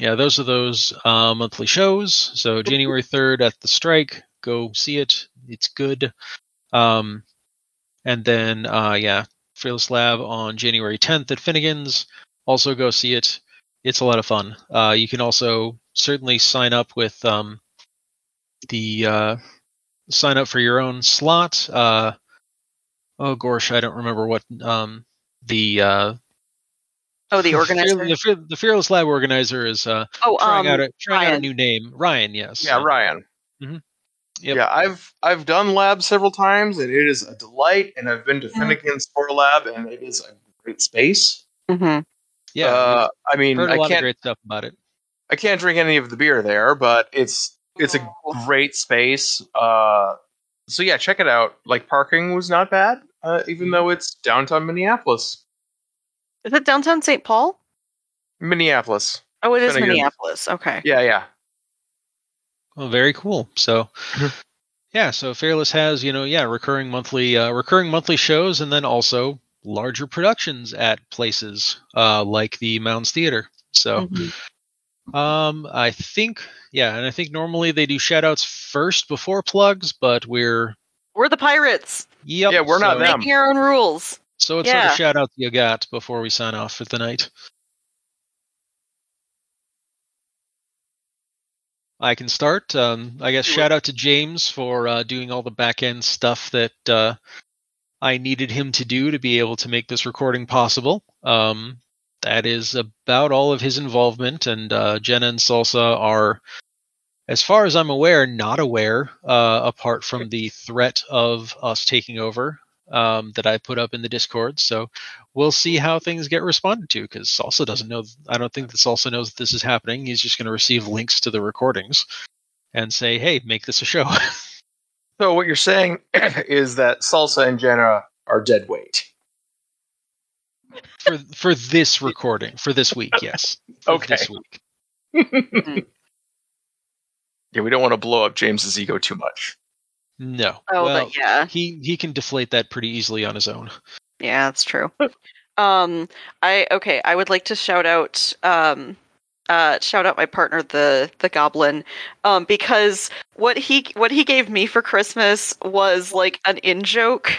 yeah, those are those uh, monthly shows. So January third at the Strike, go see it. It's good. Um, and then uh, yeah, Fearless Lab on January tenth at Finnegan's. Also go see it. It's a lot of fun. Uh, you can also certainly sign up with um, the uh, sign up for your own slot. Uh, oh gosh, I don't remember what um, the uh, Oh, the organizer. the, Fear- the Fearless Lab organizer is uh, oh, trying um, out a trying out a new name. Ryan, yes. Yeah, Ryan. Yep. Yeah, I've I've done lab several times, and it is a delight. And I've been to Yeah. Finnegan's for lab, and it is a great space. Mhm. Yeah, uh, I mean, we've heard a I lot of can't great stuff about it. I can't drink any of the beer there, but it's it's a Oh. great space. Uh, so yeah, check it out. Like parking was not bad, uh, even though it's downtown Minneapolis. Is it downtown St. Paul? Minneapolis. Oh, it is Finnegan's. Minneapolis. Okay. Yeah, yeah. Well, very cool. So, yeah, so Fearless has you know yeah recurring monthly uh, recurring monthly shows, and then also larger productions at places uh, like the Mounds Theater. So. Mhm. Um, I think, yeah, and I think normally they do shout outs first before plugs, but we're, We're the pirates yep. Yeah, we're not them. making our own rules. So it's Yeah. sort of shout outs you got before we sign off for the night. I can start. Um, I guess Do shout out to James for uh, doing all the back end stuff that uh, I needed him to do to be able to make this recording possible. Um, that is about all of his involvement, and uh, Jenna and Salsa are, as far as I'm aware, not aware, uh, apart from the threat of us taking over um, that I put up in the Discord. So we'll see how things get responded to because Salsa doesn't know. I don't think that Salsa knows that this is happening. He's just going to receive links to the recordings and say, "Hey, make this a show." So what you're saying is that Salsa and Jenna are dead weight. For for this recording for this week. Yes. For Okay. This week. Yeah, we don't want to blow up James's ego too much. No. Oh, well, but yeah, he he can deflate that pretty easily on his own. yeah, that's true. um, I okay. I would like to shout out um, uh, shout out my partner the the goblin, um, because what he what he gave me for Christmas was like an in joke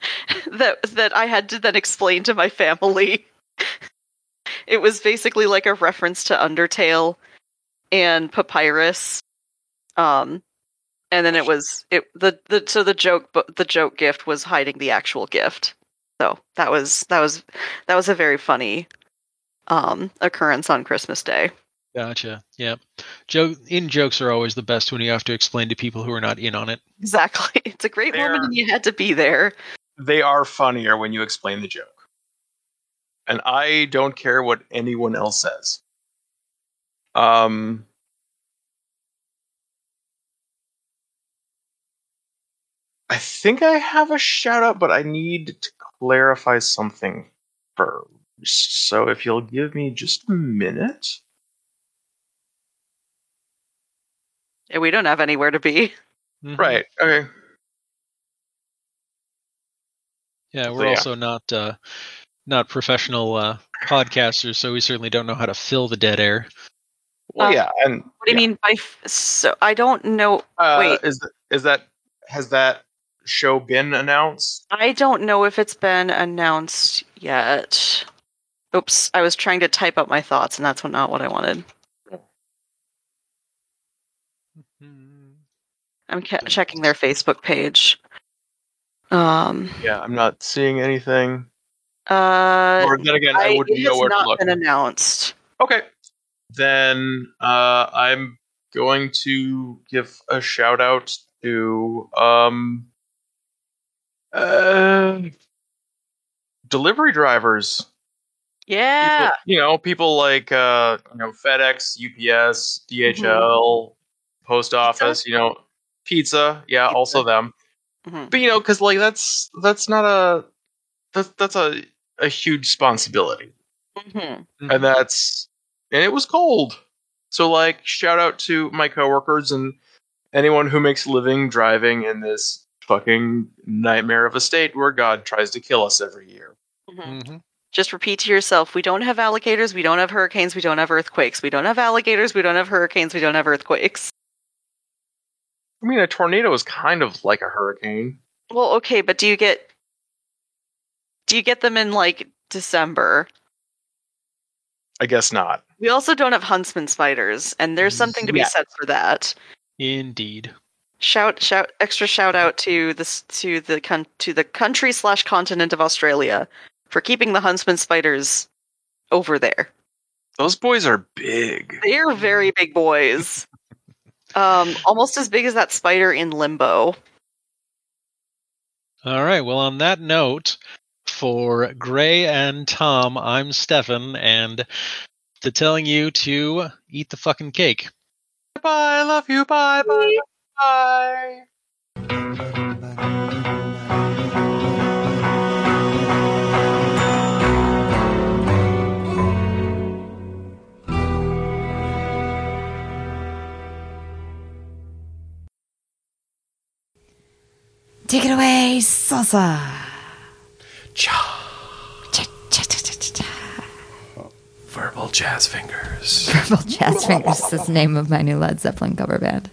that that I had to then explain to my family. it was basically like a reference to Undertale and Papyrus. Um, and then it was it the the so the joke bu- the joke gift was hiding the actual gift. So that was that was that was a very funny um occurrence on Christmas Day. Gotcha. Yeah. Joke in jokes are always the best when you have to explain to people who are not in on it. Exactly. It's a great moment and you had to be there. They are funnier when you explain the joke. And I don't care what anyone else says. Um I think I have a shout out, but I need to clarify something first. So if you'll give me just a minute. And we don't have anywhere to be. Mhm. Right. Okay. Yeah, we're yeah. also not uh, not professional uh, podcasters, so we certainly don't know how to fill the dead air. Well, Uh, yeah, and What do you mean by f- so I don't know uh, wait. is th- is that has that show been announced? I don't know if it's been announced yet. Oops, I was trying to type up my thoughts and that's not what I wanted. I'm ca- checking their Facebook page. Um Yeah, I'm not seeing anything. uh or then again, I, I, know has where to not been announced. Okay. Then uh, I'm going to give a shout out to um, uh, delivery drivers. Yeah. People- you know, people like uh, you know FedEx, UPS, DHL, post office. You know, pizza. Yeah, Pizza. also them. Mhm. But you know, because like that's that's not a that's that's a a huge responsibility Mhm. and that's and it was cold. So like shout out to my coworkers and anyone who makes a living driving in this fucking nightmare of a state where God tries to kill us every year. Mhm. Mhm. Just repeat to yourself we don't have alligators, we don't have hurricanes, we don't have earthquakes. We don't have alligators, we don't have hurricanes, we don't have earthquakes. I mean, a tornado is kind of like a hurricane. Well, okay, but do you get do you get them in like December? I guess not. We also don't have huntsman spiders, and there's mm, something to be Yeah. said for that. Indeed. Shout shout extra shout out to this to the con- to the country slash continent of Australia for keeping the huntsman spiders over there. Those boys are big. They are very big boys. Um, almost as big as that spider in Limbo. All right. Well, on that note, for Gray and Tom, I'm Stefan, and to telling you to eat the fucking cake. Bye, I love you. Bye, bye, bye. Take it away, salsa. Cha. Cha, cha, cha, cha, cha, cha. Verbal jazz fingers. Purple Jazz Fingers is the name of my new Led Zeppelin cover band.